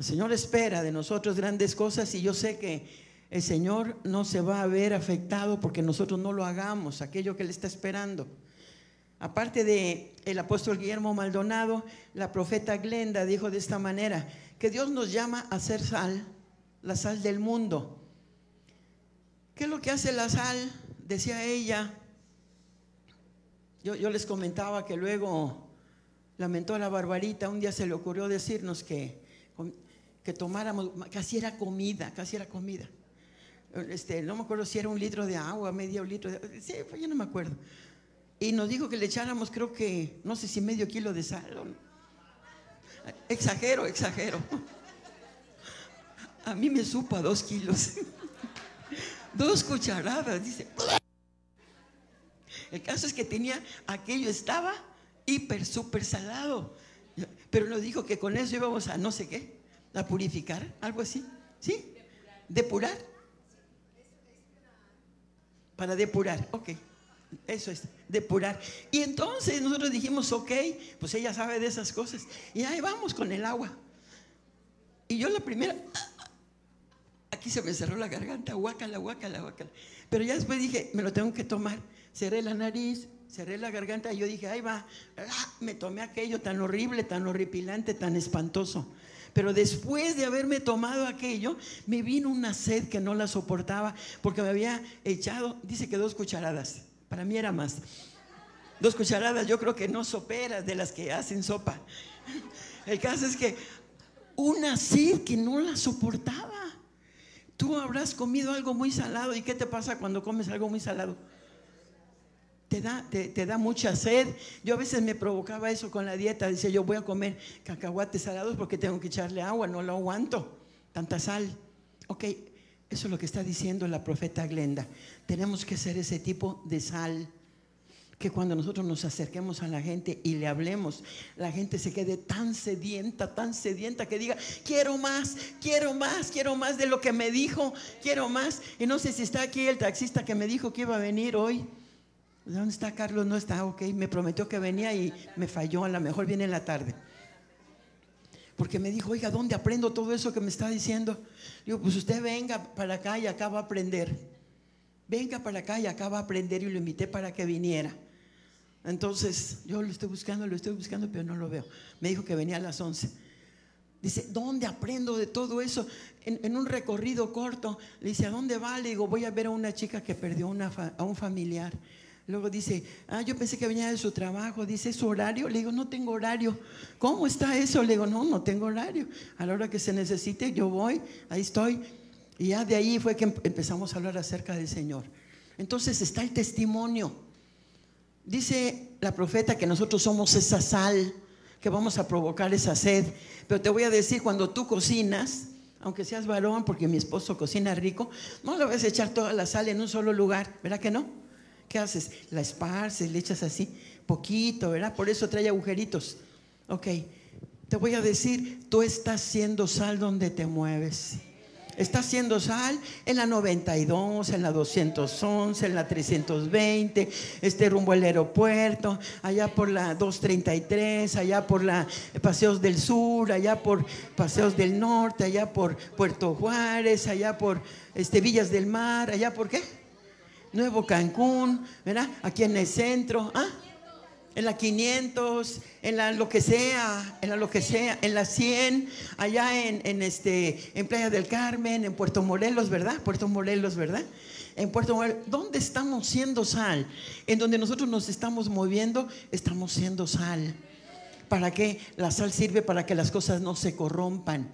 El Señor espera de nosotros grandes cosas y yo sé que el Señor no se va a ver afectado porque nosotros no lo hagamos, aquello que Él está esperando. Aparte de el apóstol Guillermo Maldonado, la profeta Glenda dijo de esta manera, que Dios nos llama a ser sal, la sal del mundo. ¿Qué es lo que hace la sal? Decía ella. Yo, yo les comentaba que luego la mentora Barbarita un día se le ocurrió decirnos que que tomáramos, casi era comida, casi era comida. Este, no me acuerdo si era un litro de agua, medio litro de sí, pues yo no me acuerdo. y nos dijo que le echáramos, creo que, no sé si medio kilo de sal. Exagero, exagero. A mí me supo a dos kilos. Dos cucharadas, dice. El caso es que tenía, aquello estaba hiper, súper salado. Pero nos dijo que con eso íbamos a no sé qué, a purificar, algo así. ¿Sí? Depurar. Para depurar, ok. Eso es, depurar. Y entonces nosotros dijimos, ok, pues ella sabe de esas cosas. Y ahí vamos con el agua. Y yo la primera, aquí se me cerró la garganta, guácala, guácala, guácala. Pero ya después dije, me lo tengo que tomar. Cerré la nariz, cerré la garganta y yo dije, ahí va. Ah, Me tomé aquello tan horrible, tan horripilante, tan espantoso. Pero después de haberme tomado aquello, me vino una sed que no la soportaba porque me había echado, dice que dos cucharadas. Para mí era más. Dos cucharadas, yo creo que no soperas de las que hacen sopa. El caso es que una sed que no la soportaba. Tú habrás comido algo muy salado. ¿Y qué te pasa cuando comes algo muy salado? Te da, te, te da mucha sed. Yo a veces me provocaba eso con la dieta. Dice, yo voy a comer cacahuates salados porque tengo que echarle agua, no lo aguanto. Tanta sal. Ok, eso es lo que está diciendo la profeta Glenda. Tenemos que ser ese tipo de sal que cuando nosotros nos acerquemos a la gente y le hablemos, la gente se quede tan sedienta, tan sedienta que diga, quiero más, quiero más, quiero más de lo que me dijo, quiero más. Y no sé si está aquí el taxista que me dijo que iba a venir hoy. ¿Dónde está Carlos? No está, ok. Me prometió que venía y me falló, a lo mejor viene en la tarde. Porque me dijo, oiga, ¿dónde aprendo todo eso que me está diciendo? Digo, pues usted venga para acá y acá va a aprender. Venga para acá y acá va a aprender y lo invité para que viniera. Entonces, yo lo estoy buscando, lo estoy buscando, pero no lo veo. Me dijo que venía a las 11. Dice, ¿dónde aprendo de todo eso? En, un recorrido corto, le dice, ¿a dónde va? Le digo, voy a ver a una chica que perdió a un familiar. Luego dice, ah, yo pensé que venía de su trabajo. Dice, ¿es su horario? Le digo, no tengo horario. ¿Cómo está eso? Le digo, no, no tengo horario. A la hora que se necesite, yo voy, ahí estoy. Y ya de ahí fue que em- empezamos a hablar acerca del Señor. Entonces está el testimonio. Dice la profeta que nosotros somos esa sal, que vamos a provocar esa sed. Pero te voy a decir, cuando tú cocinas, aunque seas varón, porque mi esposo cocina rico, no le vas a echar toda la sal en un solo lugar, ¿verdad que no? ¿Qué haces? La esparces, le echas así, poquito, ¿verdad? Por eso trae agujeritos. Ok, te voy a decir, tú estás siendo sal donde te mueves. Estás siendo sal en la 92, en la 211, en la 320, este rumbo al aeropuerto, allá por la 233, allá por la Paseos del Sur, allá por Paseos del Norte, allá por Puerto Juárez, allá por este, Villas del Mar, allá por qué? Nuevo Cancún, ¿verdad? Aquí en el centro, ¿ah? En la 500, en la lo que sea, en la lo que sea, en la 100, allá en, en este, en Playa del Carmen, en Puerto Morelos, ¿verdad? Puerto Morelos, ¿verdad? En Puerto Morelos, ¿dónde estamos siendo sal? En donde nosotros nos estamos moviendo, estamos siendo sal. ¿Para qué? La sal sirve para que las cosas no se corrompan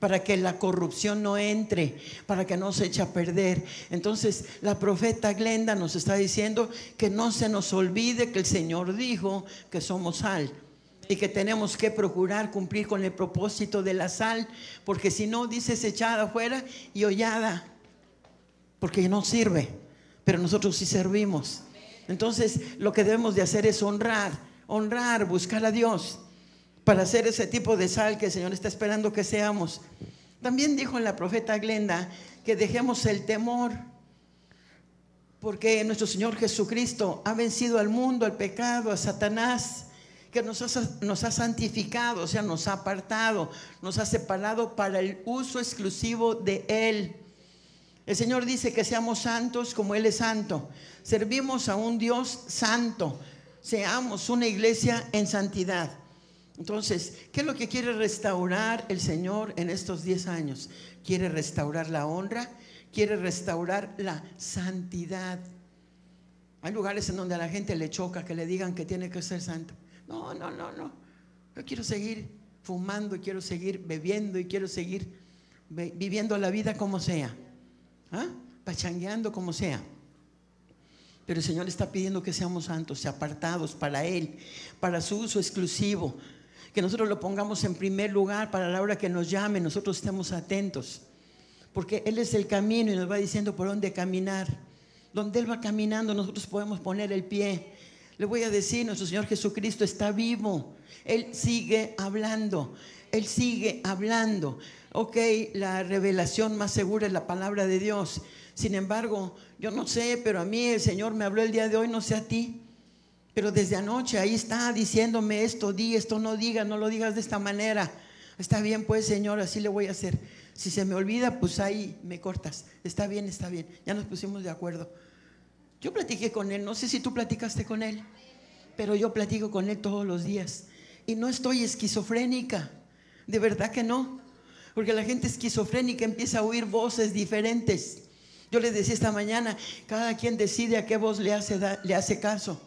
para que la corrupción no entre, para que no se eche a perder. Entonces, la profeta Glenda nos está diciendo que no se nos olvide que el Señor dijo que somos sal y que tenemos que procurar cumplir con el propósito de la sal, porque si no, dices echada afuera y hollada, porque no sirve, pero nosotros sí servimos. Entonces, lo que debemos de hacer es honrar, honrar, buscar a Dios para hacer ese tipo de sal que el Señor está esperando que seamos. También dijo la profeta Glenda que dejemos el temor, porque nuestro Señor Jesucristo ha vencido al mundo, al pecado, a Satanás, que nos ha, nos ha santificado, o sea, nos ha apartado, nos ha separado para el uso exclusivo de Él. El Señor dice que seamos santos como Él es santo. Servimos a un Dios santo. Seamos una iglesia en santidad. Entonces, ¿qué es lo que quiere restaurar el Señor en estos 10 años? Quiere restaurar la honra, quiere restaurar la santidad. Hay lugares en donde a la gente le choca que le digan que tiene que ser santo. No, no, no, no. Yo quiero seguir fumando y quiero seguir bebiendo y quiero seguir viviendo la vida como sea. ¿Ah? Pachangueando como sea. Pero el Señor está pidiendo que seamos santos, apartados para Él, para su uso exclusivo. Que nosotros lo pongamos en primer lugar para la hora que nos llame, nosotros estemos atentos. Porque Él es el camino y nos va diciendo por dónde caminar. Donde Él va caminando, nosotros podemos poner el pie. Le voy a decir, nuestro Señor Jesucristo está vivo. Él sigue hablando. Él sigue hablando. Ok, la revelación más segura es la palabra de Dios. Sin embargo, yo no sé, pero a mí el Señor me habló el día de hoy, no sé a ti. Pero desde anoche ahí está diciéndome esto, di esto, no digas, no lo digas de esta manera. Está bien, pues Señor, así le voy a hacer. Si se me olvida, pues ahí me cortas. Está bien, está bien. Ya nos pusimos de acuerdo. Yo platiqué con él, no sé si tú platicaste con él, pero yo platico con él todos los días. Y no estoy esquizofrénica, de verdad que no. Porque la gente esquizofrénica empieza a oír voces diferentes. Yo les decía esta mañana, cada quien decide a qué voz le hace, le hace caso.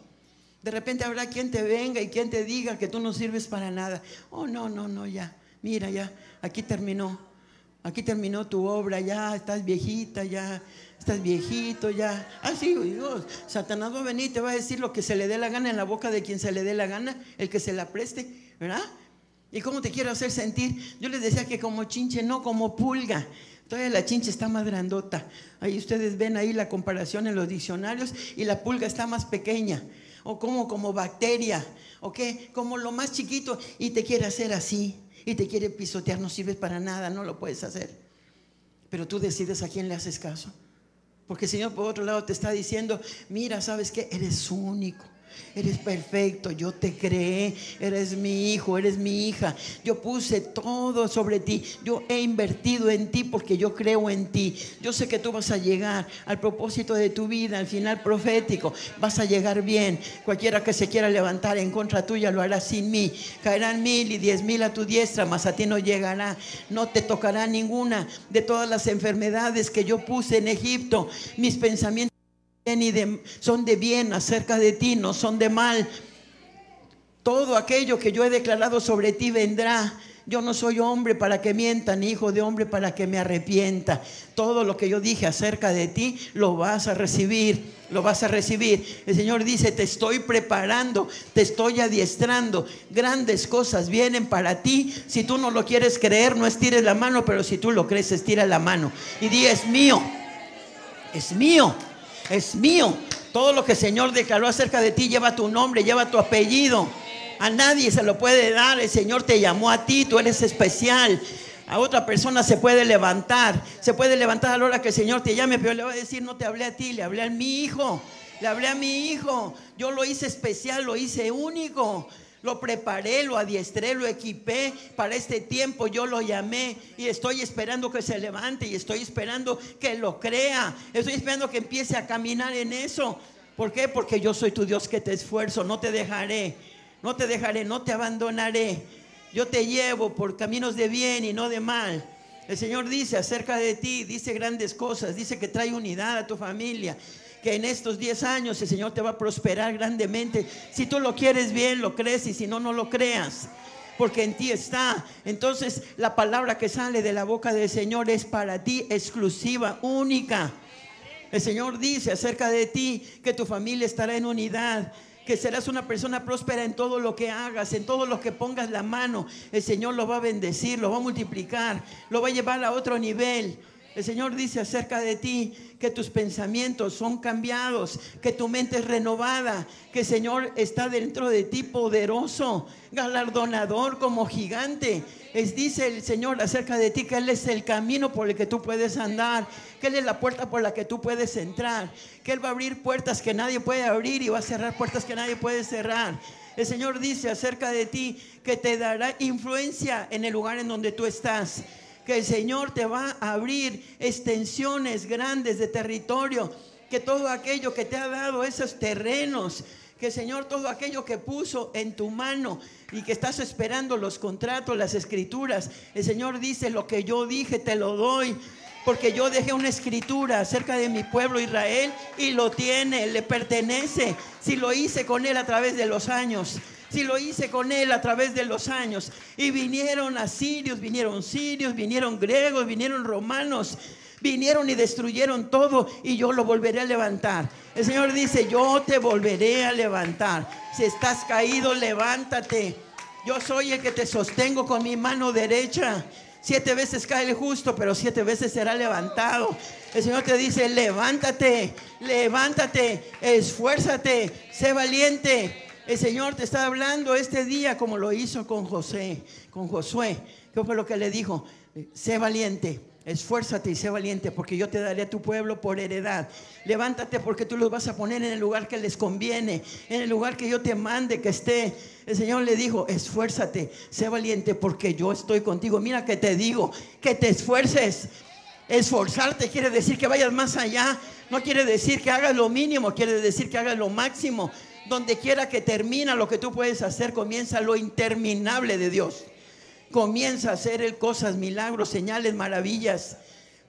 De repente habrá quien te venga y quien te diga que tú no sirves para nada. Oh, no, no, no, ya. Mira, ya, aquí terminó. Aquí terminó tu obra, ya estás viejita, ya estás viejito, ya. Ah, sí, Dios, Satanás va a venir y te va a decir lo que se le dé la gana en la boca de quien se le dé la gana, el que se la preste, ¿verdad? ¿Y cómo te quiero hacer sentir? Yo les decía que como chinche, no como pulga. Todavía la chinche está más grandota. Ahí ustedes ven ahí la comparación en los diccionarios y la pulga está más pequeña. O como, como bacteria, ¿ok? Como lo más chiquito y te quiere hacer así y te quiere pisotear, no sirves para nada, no lo puedes hacer. Pero tú decides a quién le haces caso. Porque el Señor por otro lado te está diciendo, mira, ¿sabes qué? Eres único. Eres perfecto, yo te creé, eres mi hijo, eres mi hija. Yo puse todo sobre ti, yo he invertido en ti porque yo creo en ti. Yo sé que tú vas a llegar al propósito de tu vida, al final profético, vas a llegar bien. Cualquiera que se quiera levantar en contra tuya lo hará sin mí. Caerán mil y diez mil a tu diestra, mas a ti no llegará, no te tocará ninguna de todas las enfermedades que yo puse en Egipto. Mis pensamientos son de bien acerca de ti, no son de mal. Todo aquello que yo he declarado sobre ti vendrá. Yo no soy hombre para que mienta, ni hijo de hombre para que me arrepienta. Todo lo que yo dije acerca de ti, lo vas a recibir, lo vas a recibir. El Señor dice, te estoy preparando, te estoy adiestrando. Grandes cosas vienen para ti. Si tú no lo quieres creer, no estires la mano, pero si tú lo crees, estira la mano. Y di, es mío, es mío es mío. Todo lo que el Señor declaró acerca de ti lleva tu nombre, lleva tu apellido. A nadie se lo puede dar. El Señor te llamó a ti, tú eres especial. A otra persona se puede levantar. Se puede levantar a la hora que el Señor te llame, pero le va a decir, no te hablé a ti, le hablé a mi hijo. Le hablé a mi hijo. Yo lo hice especial, lo hice único. Lo preparé, lo adiestré, lo equipé para este tiempo. Yo lo llamé y estoy esperando que se levante y estoy esperando que lo crea. Estoy esperando que empiece a caminar en eso. ¿Por qué? Porque yo soy tu Dios que te esfuerzo. No te dejaré. No te dejaré, no te abandonaré. Yo te llevo por caminos de bien y no de mal. El Señor dice acerca de ti, dice grandes cosas, dice que trae unidad a tu familia, que en estos 10 años el Señor te va a prosperar grandemente. Si tú lo quieres bien, lo crees y si no, no lo creas. Porque en ti está. Entonces la palabra que sale de la boca del Señor es para ti exclusiva, única. El Señor dice acerca de ti que tu familia estará en unidad, que serás una persona próspera en todo lo que hagas, en todo lo que pongas la mano. El Señor lo va a bendecir, lo va a multiplicar, lo va a llevar a otro nivel. El Señor dice acerca de ti que tus pensamientos son cambiados, que tu mente es renovada, que el Señor está dentro de ti poderoso, galardonador como gigante. Es, dice el Señor acerca de ti que Él es el camino por el que tú puedes andar, que Él es la puerta por la que tú puedes entrar, que Él va a abrir puertas que nadie puede abrir y va a cerrar puertas que nadie puede cerrar. El Señor dice acerca de ti que te dará influencia en el lugar en donde tú estás que el Señor te va a abrir extensiones grandes de territorio, que todo aquello que te ha dado esos terrenos, que el Señor todo aquello que puso en tu mano y que estás esperando los contratos, las escrituras, el Señor dice, lo que yo dije te lo doy. Porque yo dejé una escritura acerca de mi pueblo Israel y lo tiene, le pertenece. Si lo hice con él a través de los años, si lo hice con él a través de los años. Y vinieron asirios, vinieron sirios, vinieron griegos, vinieron romanos, Vinieron y destruyeron todo y yo lo volveré a levantar. El Señor dice, yo te volveré a levantar. Si estás caído, levántate. Yo soy el que te sostengo con mi mano derecha. Siete veces cae el justo, pero siete veces será levantado. El Señor te dice, levántate, levántate, esfuérzate, sé valiente. El Señor te está hablando este día como lo hizo con José, con Josué. ¿Qué fue lo que le dijo? Sé valiente, esfuérzate y sé valiente, porque yo te daré a tu pueblo por heredad. Levántate porque tú los vas a poner en el lugar que les conviene, en el lugar que yo te mande que esté. El Señor le dijo, esfuérzate, sé valiente, porque yo estoy contigo. Mira que te digo, que te esfuerces. Esforzarte quiere decir que vayas más allá. No quiere decir que hagas lo mínimo, quiere decir que hagas lo máximo. Donde quiera que termina lo que tú puedes hacer, comienza lo interminable de Dios. Comienza a hacer cosas, milagros, señales, maravillas.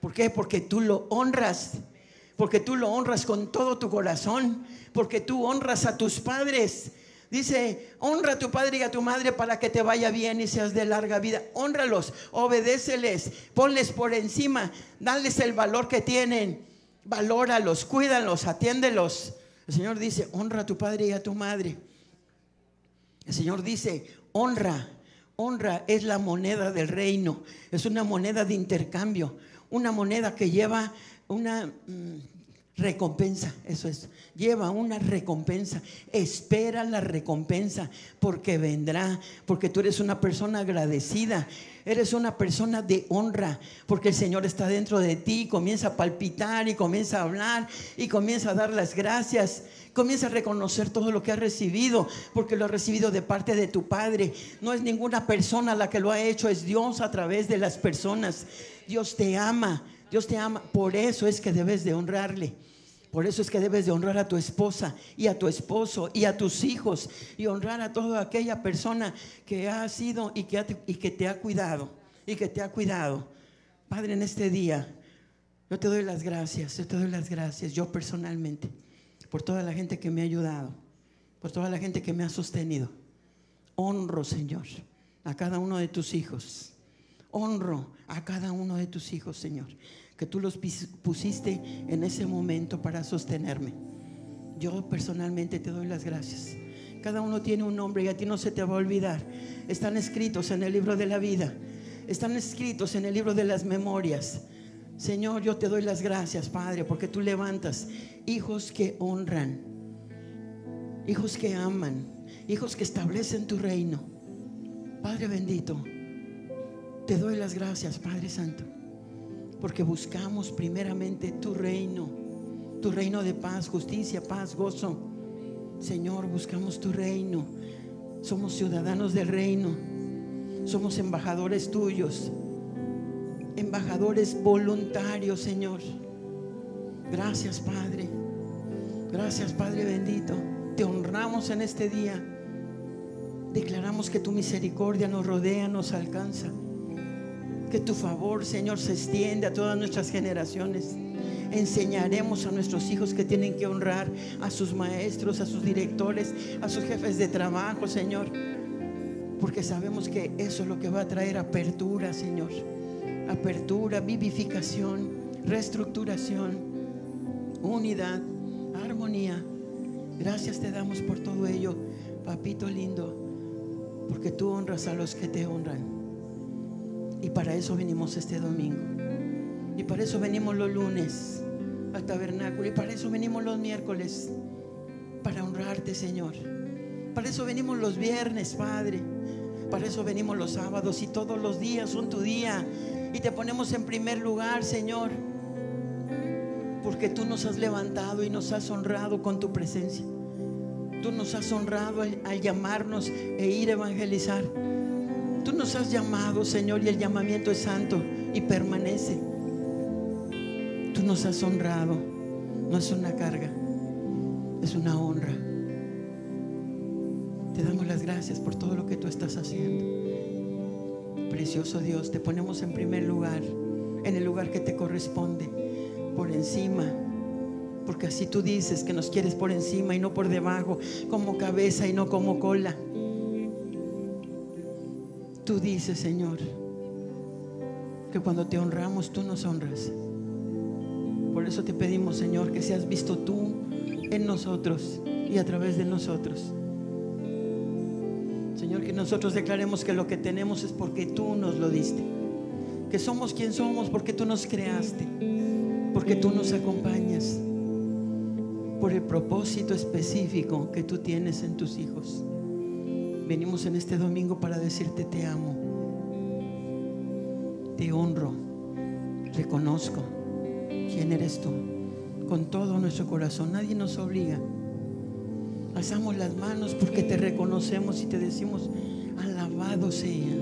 ¿Por qué? Porque tú lo honras. Porque tú lo honras con todo tu corazón. Porque tú honras a tus padres. Dice, honra a tu padre y a tu madre para que te vaya bien y seas de larga vida. Honralos, obedéceles, ponles por encima, dales el valor que tienen, valóralos, cuídalos, atiéndelos. El Señor dice, honra a tu padre y a tu madre. El Señor dice, honra, honra es la moneda del reino, es una moneda de intercambio, una moneda que lleva una... mm, recompensa, eso es. Lleva una recompensa. Espera la recompensa porque vendrá, porque tú eres una persona agradecida. Eres una persona de honra, porque el Señor está dentro de ti, comienza a palpitar y comienza a hablar y comienza a dar las gracias. Comienza a reconocer todo lo que has recibido, porque lo has recibido de parte de tu Padre. No es ninguna persona la que lo ha hecho, es Dios a través de las personas. Dios te ama, Dios te ama. Por eso es que debes de honrarle. Por eso es que debes de honrar a tu esposa y a tu esposo y a tus hijos y honrar a toda aquella persona que ha sido y que, ha- y que te ha cuidado y que te ha cuidado. Padre, en este día, yo te doy las gracias, yo te doy las gracias, yo personalmente, por toda la gente que me ha ayudado, por toda la gente que me ha sostenido. Honro, Señor, a cada uno de tus hijos. Honro a cada uno de tus hijos, Señor, que tú los pusiste en ese momento para sostenerme. Yo personalmente te doy las gracias. Cada uno tiene un nombre y a ti no se te va a olvidar. Están escritos en el libro de la vida. Están escritos en el libro de las memorias. Señor, yo te doy las gracias, Padre, porque tú levantas hijos que honran, hijos que aman, hijos que establecen tu reino. Padre bendito, te doy las gracias, Padre Santo, porque buscamos primeramente tu reino, tu reino de paz, justicia, paz, gozo. Señor, buscamos tu reino. Somos ciudadanos del reino. Somos embajadores tuyos. Embajadores voluntarios, Señor. Gracias, Padre. Gracias, Padre bendito. Te honramos en este día. Declaramos que tu misericordia nos rodea, nos alcanza. Que tu favor, Señor, se extiende a todas nuestras generaciones. Enseñaremos a nuestros hijos que tienen que honrar a sus maestros, a sus directores, a sus jefes de trabajo, Señor. Porque sabemos que eso es lo que va a traer apertura, Señor. Apertura, vivificación, reestructuración, unidad, armonía. Gracias te damos por todo ello, papito lindo, porque tú honras a los que te honran. Y para eso venimos este domingo. Y para eso venimos los lunes al tabernáculo. Y para eso venimos los miércoles. Para honrarte, Señor. Para eso venimos los viernes, Padre. Para eso venimos los sábados. Y todos los días son tu día. Y te ponemos en primer lugar, Señor. Porque tú nos has levantado y nos has honrado con tu presencia. Tú nos has honrado al, llamarnos e ir a evangelizar. Tú nos has llamado, Señor, y el llamamiento es santo y permanece. Tú nos has honrado. No es una carga, es una honra. Te damos las gracias por todo lo que tú estás haciendo. Precioso Dios, te ponemos en primer lugar, en el lugar que te corresponde, por encima. Porque así tú dices que nos quieres por encima y no por debajo, como cabeza y no como cola. Tú dices, Señor, que cuando te honramos, tú nos honras. Por eso te pedimos, Señor, que seas visto tú en nosotros y a través de nosotros. Señor, que nosotros declaremos que lo que tenemos es porque tú nos lo diste. Que somos quien somos porque tú nos creaste. Porque tú nos acompañas. Por el propósito específico que tú tienes en tus hijos. Venimos en este domingo para decirte te amo. Te honro. Reconozco quién eres tú. Con todo nuestro corazón. Nadie nos obliga. Alzamos las manos porque te reconocemos y te decimos, alabado seas.